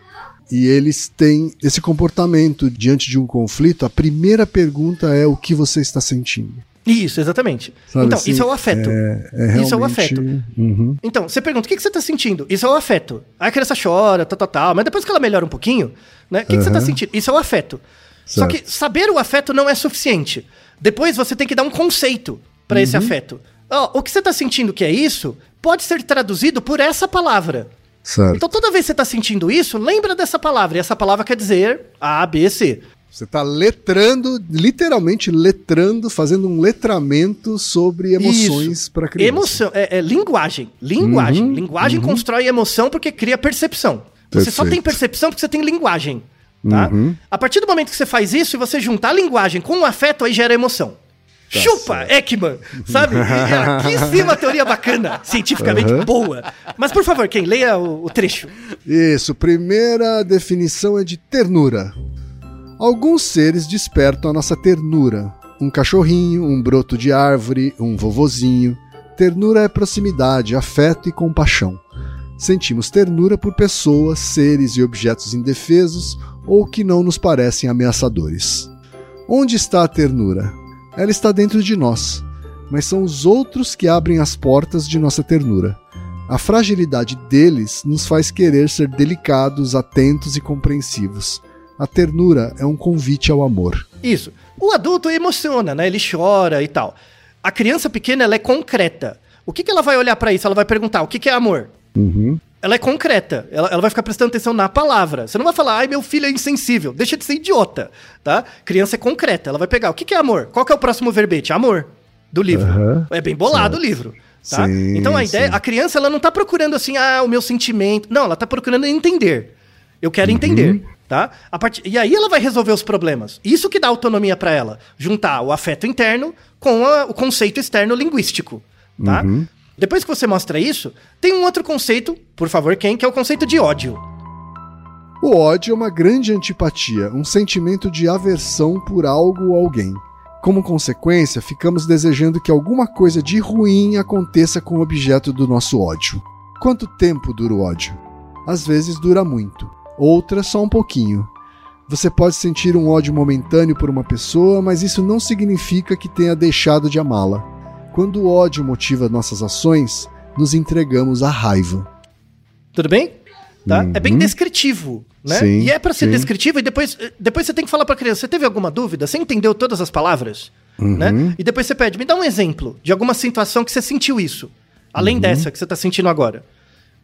e eles têm esse comportamento diante de um conflito. A primeira pergunta é o que você está sentindo. Isso, exatamente. Sabe então, assim, isso é o afeto. É, é realmente... Isso é o afeto. Uhum. Então, você pergunta, o que, que você está sentindo? Isso é o afeto. Aí a criança chora, tal, tal, tal. Mas depois que ela melhora um pouquinho, né? O que, uhum. que você está sentindo? Isso é o afeto. Certo. Só que saber o afeto não é suficiente. Depois você tem que dar um conceito para uhum. esse afeto. Oh, o que você está sentindo que é isso pode ser traduzido por essa palavra. Certo. Então toda vez que você está sentindo isso, lembra dessa palavra. E essa palavra quer dizer A, B, C. Você está letrando, literalmente letrando, fazendo um letramento sobre emoções para criança. Emoção, é, é linguagem. Linguagem. Uhum, linguagem constrói emoção porque cria percepção. Você só tem percepção porque você tem linguagem. Tá? Uhum. A partir do momento que você faz isso e você juntar a linguagem com o afeto, aí gera emoção. Tá Chupa, Ekman, sabe? Aqui sim uma teoria bacana, cientificamente Uhum. boa. Mas por favor, quem leia o, o trecho. Isso, primeira definição é de ternura. Alguns seres despertam a nossa ternura. Um cachorrinho, um broto de árvore, um vovozinho. Ternura é proximidade, afeto e compaixão. Sentimos ternura por pessoas, seres e objetos indefesos ou que não nos parecem ameaçadores. Onde está a ternura? Ela está dentro de nós, mas são os outros que abrem as portas de nossa ternura. A fragilidade deles nos faz querer ser delicados, atentos e compreensivos. A ternura é um convite ao amor. Isso. O adulto emociona, né? Ele chora e tal. A criança pequena, ela é concreta. O que, que ela vai olhar pra isso? Ela vai perguntar: o que, que é amor? Ela é concreta. Ela, ela vai ficar prestando atenção na palavra. Você não vai falar, ai, meu filho é insensível. Deixa de ser idiota, tá? Criança é concreta. Ela vai pegar, o que, que é amor? Qual que é o próximo verbete? Amor. Do livro. Aham. É bem bolado o livro. Tá? Sim, então a ideia, sim. a criança ela não tá procurando assim, ah, o meu sentimento. Não, ela tá procurando entender. Eu quero entender, tá? A partir, e aí ela vai resolver os problemas. Isso que dá autonomia para ela, juntar o afeto interno com a- o conceito externo linguístico, tá? Depois que você mostra isso, tem um outro conceito, por favor, quem que é o conceito de ódio. O ódio é uma grande antipatia, um sentimento de aversão por algo ou alguém. Como consequência, ficamos desejando que alguma coisa de ruim aconteça com o objeto do nosso ódio. Quanto tempo dura o ódio? Às vezes dura muito, outras só um pouquinho. Você pode sentir um ódio momentâneo por uma pessoa, mas isso não significa que tenha deixado de amá-la. Quando o ódio motiva nossas ações, nos entregamos à raiva. Tudo bem? Tá? É bem descritivo, né? Sim, e é pra ser sim. descritivo e depois, depois você tem que falar pra criança, você teve alguma dúvida? Você entendeu todas as palavras? Né? E depois você pede, me dá um exemplo de alguma situação que você sentiu isso, além dessa que você tá sentindo agora.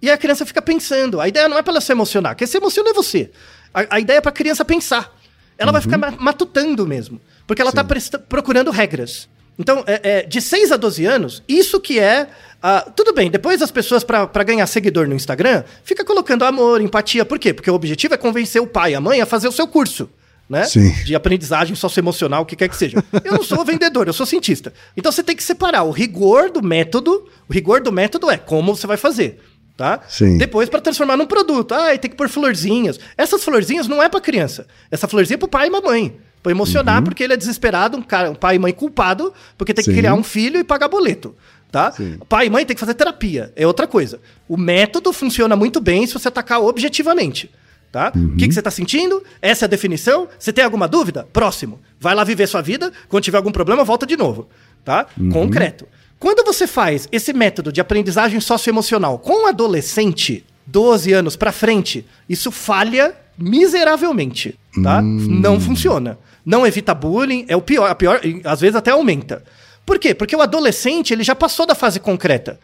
E a criança fica pensando. A ideia não é pra ela se emocionar. Quem se emociona é você. A, a ideia é pra criança pensar. Ela vai ficar ma- matutando mesmo. Porque ela tá presta- procurando regras. Então, é, é, de 6 a 12 anos, isso que é. ah, tudo bem, depois as pessoas, pra ganhar seguidor no Instagram, fica colocando amor, empatia. Por quê? Porque o objetivo é convencer o pai e a mãe a fazer o seu curso. Né? Sim. De aprendizagem socioemocional, o que quer que seja. Eu não sou vendedor, eu sou cientista. Então você tem que separar o rigor do método. O rigor do método é como você vai fazer. Tá? Sim. Depois para transformar num produto. Ah, tem que pôr florzinhas. Essas florzinhas não é para criança. Essa florzinha é pro pai e mamãe. Pra emocionar, porque ele é desesperado, um, cara, um pai e mãe culpado, porque tem que Sim. criar um filho e pagar boleto. Tá? Sim. Pai e mãe tem que fazer terapia. É outra coisa. O método funciona muito bem se você atacar objetivamente. Tá? O que, que você está sentindo? Essa é a definição? Você tem alguma dúvida? Próximo. Vai lá viver sua vida. Quando tiver algum problema, volta de novo. Tá? Concreto. Quando você faz esse método de aprendizagem socioemocional com um adolescente, 12 anos pra frente, isso falha miseravelmente, tá? Não funciona. Não evita bullying, é o pior, a pior, às vezes até aumenta. Por quê? Porque o adolescente, ele já passou da fase concreta.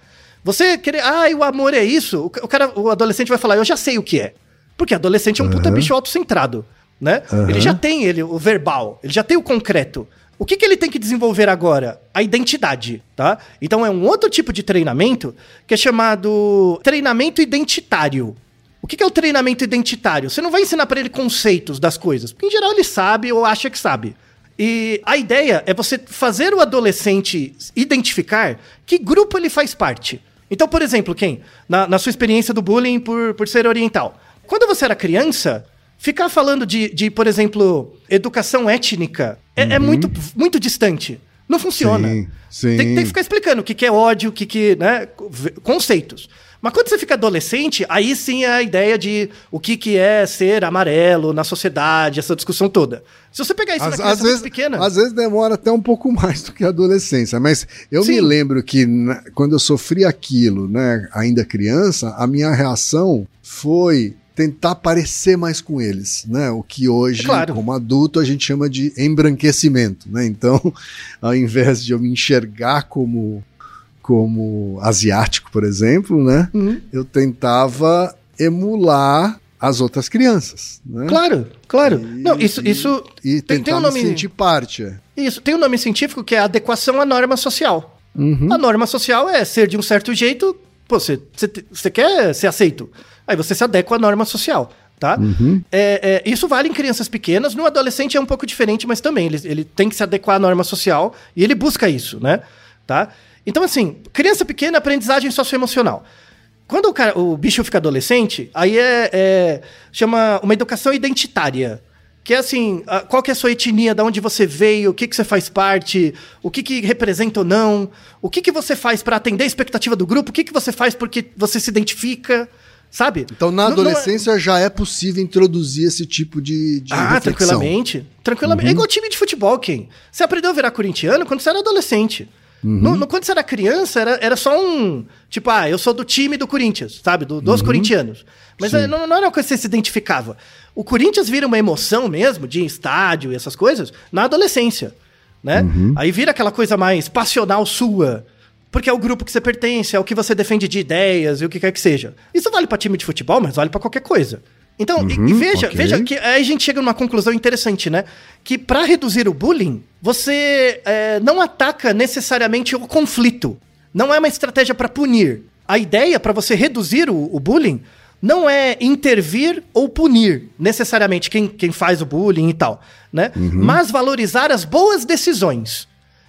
Você querer, ah, o amor é isso, o ca- o cara, o adolescente vai falar, eu já sei o que é. Porque adolescente é um puta bicho autocentrado, né? Ele já tem ele o verbal, ele já tem o concreto. O que, que ele tem que desenvolver agora? A identidade, tá? Então é um outro tipo de treinamento que é chamado treinamento identitário. O que, que é o treinamento identitário? Você não vai ensinar para ele conceitos das coisas, porque em geral ele sabe ou acha que sabe. E a ideia é você fazer o adolescente identificar que grupo ele faz parte. Então, por exemplo, quem? Na, na sua experiência do bullying por, por ser oriental. Quando você era criança, ficar falando de, de por exemplo, educação étnica é, é muito, muito distante. Não funciona. Sim, sim. Tem, tem que ficar explicando o que, que é ódio, o que, que. Né, conceitos. Mas quando você fica adolescente, aí sim é a ideia de o que, que é ser amarelo na sociedade, essa discussão toda. Se você pegar isso Às, na criança às vezes, pequena. às vezes demora até um pouco mais do que a adolescência, mas eu Sim. me lembro que na- quando eu sofri aquilo, né, ainda criança, a minha reação foi tentar parecer mais com eles, né? O que hoje, É claro. como adulto, a gente chama de embranquecimento, né? Então, ao invés de eu me enxergar como como asiático, por exemplo, né? Uhum. Eu tentava emular as outras crianças, né? Claro, claro. E- Não, isso, isso E tem, tem um me nome. sentir parte. é. Isso, tem um nome científico que é adequação à norma social. A norma social é ser de um certo jeito, você, você, quer ser aceito. Aí você se adequa à norma social, tá? É, é, isso vale em crianças pequenas, no adolescente é um pouco diferente, mas também ele, ele tem que se adequar à norma social e ele busca isso, né? Tá? Então, assim, criança pequena, aprendizagem socioemocional. Quando o, cara, o bicho fica adolescente, aí é, é- chama uma educação identitária. Que é assim, qual que é a sua etnia, de onde você veio, o que, que você faz parte, o que, que representa ou não, o que, que você faz para atender a expectativa do grupo, o que, que você faz porque você se identifica, sabe? Então, na Não- não é- adolescência já é possível introduzir esse tipo de, de ah, reflexão. tranquilamente. Tranquilamente. É igual time de futebol, quem? Você aprendeu a virar corintiano quando você era adolescente. No, no- quando você era criança, era, era só um. Tipo, ah, eu sou do time do Corinthians, sabe? Do- dos corintianos. Mas Sim. eh, não, não era uma coisa que você se identificava. O Corinthians vira uma emoção mesmo, de estádio e essas coisas, na adolescência. Né? Aí vira aquela coisa mais passional sua. Porque é o grupo que você pertence, é o que você defende de ideias e o que quer que seja. Isso vale pra time de futebol, mas vale pra qualquer coisa. Então, e- e, veja, ok. veja que aí a gente chega numa conclusão interessante, né? Que pra reduzir o bullying, você é, não ataca necessariamente o conflito. Não é uma estratégia pra punir. A ideia pra você reduzir o, o bullying não é intervir ou punir necessariamente quem, quem faz o bullying e tal, né? Mas valorizar as boas decisões.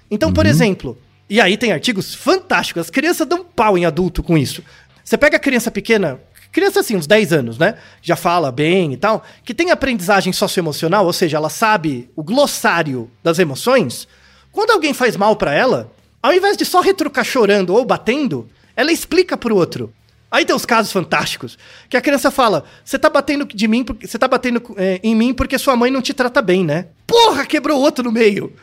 Então, por exemplo, e aí tem artigos fantásticos, as crianças dão pau em adulto com isso. Você pega a criança pequena, criança assim, uns 10 anos, né? Já fala bem e tal, que tem aprendizagem socioemocional, ou seja, ela sabe o glossário das emoções. Quando alguém faz mal pra ela, ao invés de só retrucar chorando ou batendo, ela explica pro outro. Aí tem os casos fantásticos, que a criança fala: "Você tá batendo de mim, você tá batendo é, em mim porque sua mãe não te trata bem, né?" Porra, quebrou o outro no meio.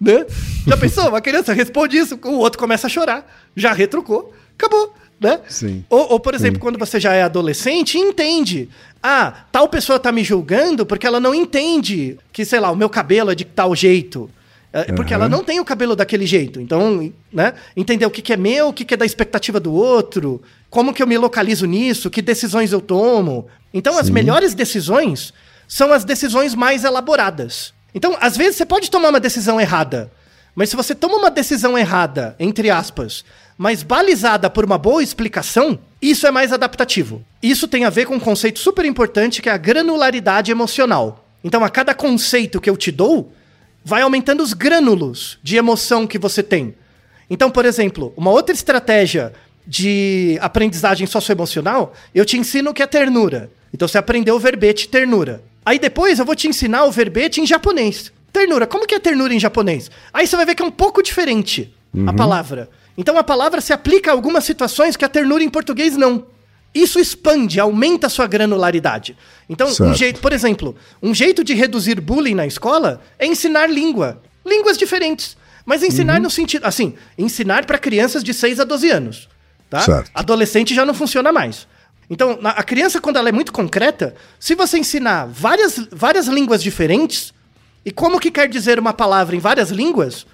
Né? Já pensou? Uma criança responde isso, o outro começa a chorar. Já retrucou. Acabou. Né? Sim. Ou, ou, por exemplo, quando você já é adolescente entende. Ah, tal pessoa tá me julgando porque ela não entende que, sei lá, o meu cabelo é de tal jeito. É, Porque ela não tem o cabelo daquele jeito. Então, né? Entender o que, que é meu, o que, que é da expectativa do outro, como que eu me localizo nisso, que decisões eu tomo. Então, as melhores decisões são as decisões mais elaboradas. Então, às vezes, você pode tomar uma decisão errada. Mas se você toma uma decisão errada, entre aspas, mas balizada por uma boa explicação, isso é mais adaptativo. Isso tem a ver com um conceito super importante que é a granularidade emocional. Então, a cada conceito que eu te dou, vai aumentando os grânulos de emoção que você tem. Então, por exemplo, uma outra estratégia de aprendizagem socioemocional, eu te ensino o que é ternura. Então você aprendeu o verbete ternura. Aí depois eu vou te ensinar o verbete em japonês. Ternura, como que é ternura em japonês? Aí você vai ver que é um pouco diferente a palavra. Então a palavra se aplica a algumas situações que a ternura em português não. Isso expande, aumenta a sua granularidade. Então, um Certo. jeito, por exemplo, um jeito de reduzir bullying na escola é ensinar língua. Línguas diferentes. Mas ensinar no sentido. Assim, ensinar para crianças de 6 a 12 anos. Tá? Certo. Adolescente já não funciona mais. Então, a criança, quando ela é muito concreta, se você ensinar várias, várias línguas diferentes, e como que quer dizer uma palavra em várias línguas,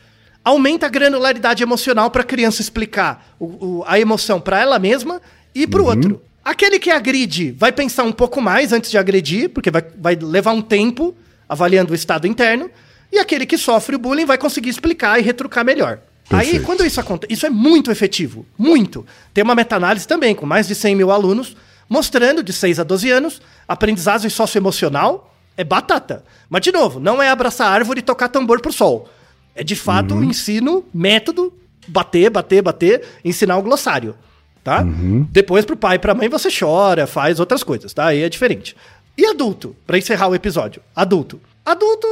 aumenta a granularidade emocional para a criança explicar o- o- a emoção para ela mesma e para o outro. Aquele que agride vai pensar um pouco mais antes de agredir, porque vai, vai levar um tempo avaliando o estado interno, e aquele que sofre o bullying vai conseguir explicar e retrucar melhor. Aí, Perfeito. quando isso acontece, isso é muito efetivo, muito. Tem uma meta-análise também, com mais de 100 mil alunos, mostrando de 6 a 12 anos, aprendizagem socioemocional é batata. Mas, de novo, não é abraçar árvore e tocar tambor pro sol. É, de fato, ensino, método, bater, bater, bater, ensinar o glossário, tá? Depois, pro pai e pra mãe, você chora, faz outras coisas, tá? Aí é diferente. E adulto, pra encerrar o episódio. Adulto. Adulto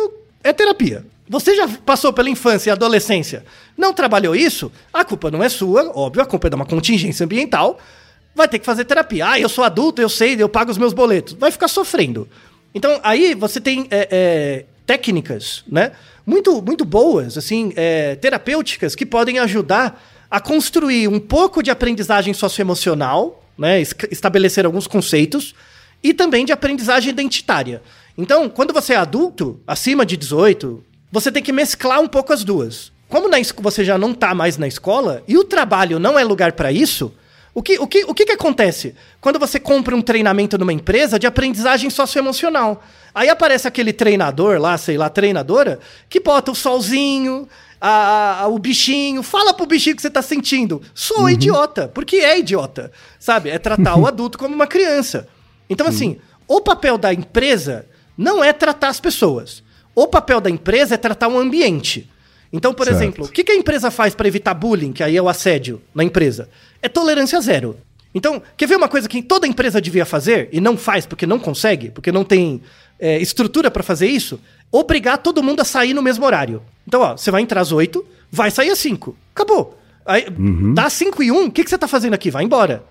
é terapia. Você já passou pela infância e adolescência, não trabalhou isso? A culpa não é sua, óbvio, a culpa é de uma contingência ambiental. Vai ter que fazer terapia. Ah, eu sou adulto, eu sei, eu pago os meus boletos. Vai ficar sofrendo. Então, aí você tem é, é, técnicas, né? Muito, muito boas, assim, é, terapêuticas que podem ajudar a construir um pouco de aprendizagem socioemocional, né? es- Estabelecer alguns conceitos e também de aprendizagem identitária. Então, quando você é adulto, acima de 18, você tem que mesclar um pouco as duas. Como você já não está mais na escola e o trabalho não é lugar para isso, O que, o, que, o que que acontece? Quando você compra um treinamento numa empresa de aprendizagem socioemocional. Aí aparece aquele treinador lá, sei lá, treinadora, que bota o solzinho, a, a- o bichinho, fala pro bichinho que você tá sentindo. Sou idiota, porque é idiota, sabe? É tratar o adulto como uma criança. Então, assim, o papel da empresa não é tratar as pessoas. O papel da empresa é tratar o ambiente. Então, por Certo. exemplo, o que, que a empresa faz para evitar bullying, que aí é o assédio na empresa? É tolerância zero. Então, quer ver uma coisa que toda empresa devia fazer e não faz porque não consegue, porque não tem é, estrutura para fazer isso? Obrigar todo mundo a sair no mesmo horário. Então, ó, você vai entrar às 8, vai sair às 5. Acabou. Aí, Dá 5 e 1, o que, que você tá fazendo aqui? Vai embora.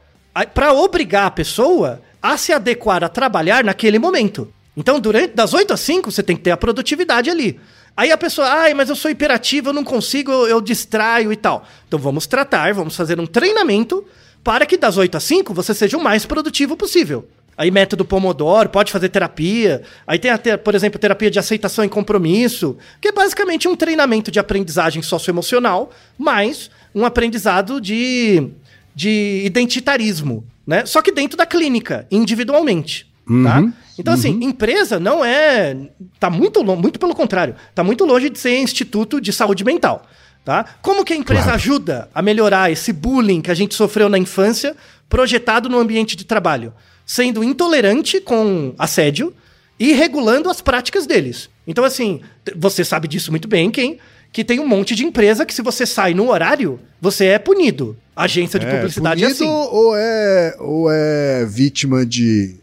Pra obrigar a pessoa a se adequar a trabalhar naquele momento. Então, durante das 8 às 5, você tem que ter a produtividade ali. Aí a pessoa, ai, mas eu sou hiperativo, eu não consigo, eu, eu distraio e tal. Então vamos tratar, vamos fazer um treinamento para que das 8 às 5 você seja o mais produtivo possível. Aí método Pomodoro, pode fazer terapia. Aí tem, até, por exemplo, terapia de aceitação e compromisso, que é basicamente um treinamento de aprendizagem socioemocional, mais um aprendizado de, de identitarismo, né? Só que dentro da clínica, individualmente, tá? Então, assim, empresa não é... Tá muito, lo- muito pelo contrário. Tá muito longe de ser instituto de saúde mental, tá? Como que a empresa Claro. ajuda a melhorar esse bullying que a gente sofreu na infância, projetado no ambiente de trabalho? Sendo intolerante com assédio e regulando as práticas deles. Então, assim, você sabe disso muito bem, quem? Que tem um monte de empresa que se você sai no horário, você é punido. Agência de publicidade é punido assim. ou é, ou é vítima de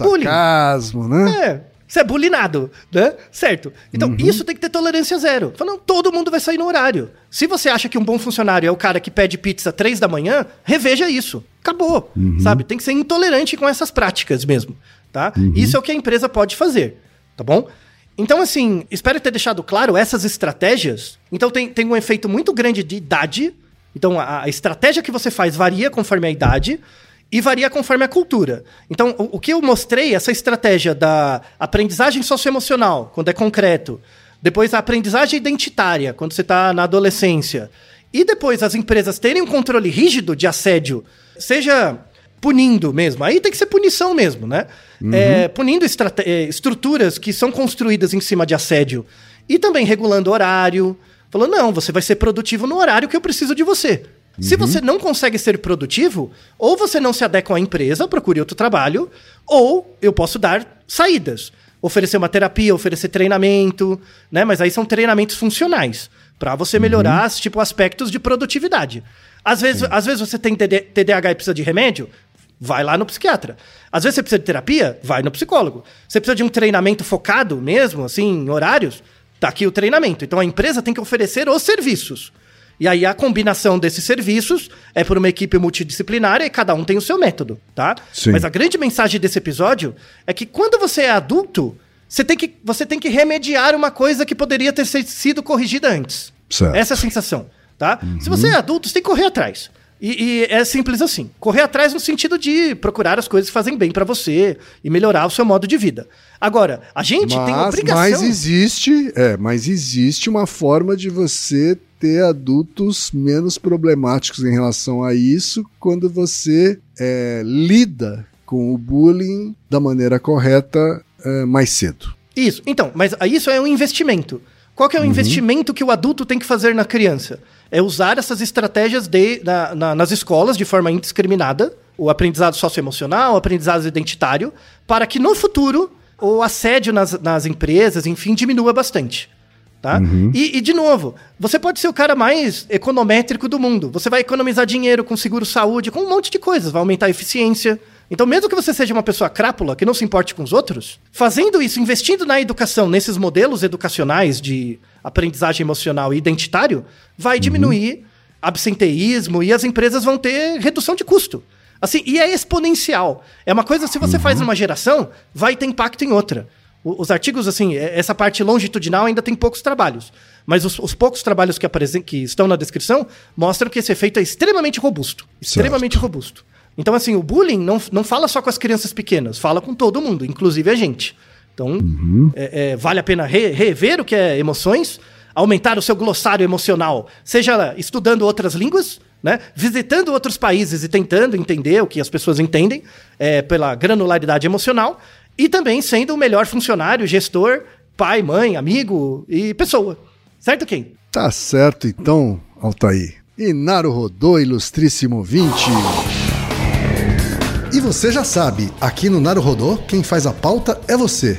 Bullying. sarcasmo, né? É, você é bulinado, né? Certo. Então, isso tem que ter tolerância zero. Falando, todo mundo vai sair no horário. Se você acha que um bom funcionário é o cara que pede pizza três da manhã, reveja isso. Acabou. Sabe? Tem que ser intolerante com essas práticas mesmo. Tá? Isso é o que a empresa pode fazer. Tá bom? Então, assim, espero ter deixado claro essas estratégias. Então, tem, tem um efeito muito grande de idade. Então, a, a estratégia que você faz varia conforme a idade e varia conforme a cultura. Então, o, o que eu mostrei, essa estratégia da aprendizagem socioemocional, quando é concreto, depois a aprendizagem identitária, quando você está na adolescência, e depois as empresas terem um controle rígido de assédio, seja punindo mesmo, aí tem que ser punição mesmo, né? É, punindo é, estruturas que são construídas em cima de assédio e também regulando horário, falando, não, você vai ser produtivo no horário que eu preciso de você. Se você não consegue ser produtivo, ou você não se adequa à empresa, procure outro trabalho, ou eu posso dar saídas. Oferecer uma terapia, oferecer treinamento, né? Mas aí são treinamentos funcionais, para você melhorar tipo, aspectos de produtividade. Às vezes, às vezes você tem TD TDAH e precisa de remédio, vai lá no psiquiatra. Às vezes você precisa de terapia, vai no psicólogo. Você precisa de um treinamento focado mesmo, assim, em horários, tá aqui o treinamento. Então a empresa tem que oferecer os serviços. E aí a combinação desses serviços é por uma equipe multidisciplinar e cada um tem o seu método, tá? Sim. Mas a grande mensagem desse episódio é que quando você é adulto, você tem que, você tem que remediar uma coisa que poderia ter sido corrigida antes. Certo. Essa é a sensação, tá? Se você é adulto, você tem que correr atrás. E, e é simples assim. Correr atrás no sentido de procurar as coisas que fazem bem pra você e melhorar o seu modo de vida. Agora, a gente tem Mas, obrigação. mas existe, é, mas existe uma forma de você ter adultos menos problemáticos em relação a isso quando você é, lida com o bullying da maneira correta é, mais cedo. Isso. Então, mas isso é um investimento. Qual que é o investimento que o adulto tem que fazer na criança? É usar essas estratégias de, na- na- nas escolas de forma indiscriminada, o aprendizado socioemocional, o aprendizado identitário, para que no futuro o assédio nas, nas empresas, enfim, diminua bastante. Tá? E, e, de novo, você pode ser o cara mais econométrico do mundo. Você vai economizar dinheiro com seguro-saúde, com um monte de coisas, vai aumentar a eficiência. Então, mesmo que você seja uma pessoa crápula, que não se importe com os outros, fazendo isso, investindo na educação, nesses modelos educacionais de aprendizagem emocional e identitário, vai diminuir absenteísmo e as empresas vão ter redução de custo. Assim, e é exponencial. É uma coisa, se você faz numa geração, vai ter impacto em outra. Os artigos, assim, é- essa parte longitudinal ainda tem poucos trabalhos. Mas os, os poucos trabalhos que, apresen- que estão na descrição mostram que esse efeito é extremamente robusto. Extremamente robusto. Então, assim, o bullying não, não fala só com as crianças pequenas, fala com todo mundo, inclusive a gente. Então, é- é, vale a pena re- rever o que é emoções, aumentar o seu glossário emocional, seja estudando outras línguas, né? Visitando outros países e tentando entender o que as pessoas entendem é, pela granularidade emocional. E também sendo o melhor funcionário, gestor, pai, mãe, amigo e pessoa. Certo, quem? Tá certo, então, Altair. E Rodô, ilustríssimo 20. E você já sabe, aqui no Rodô, quem faz a pauta é você.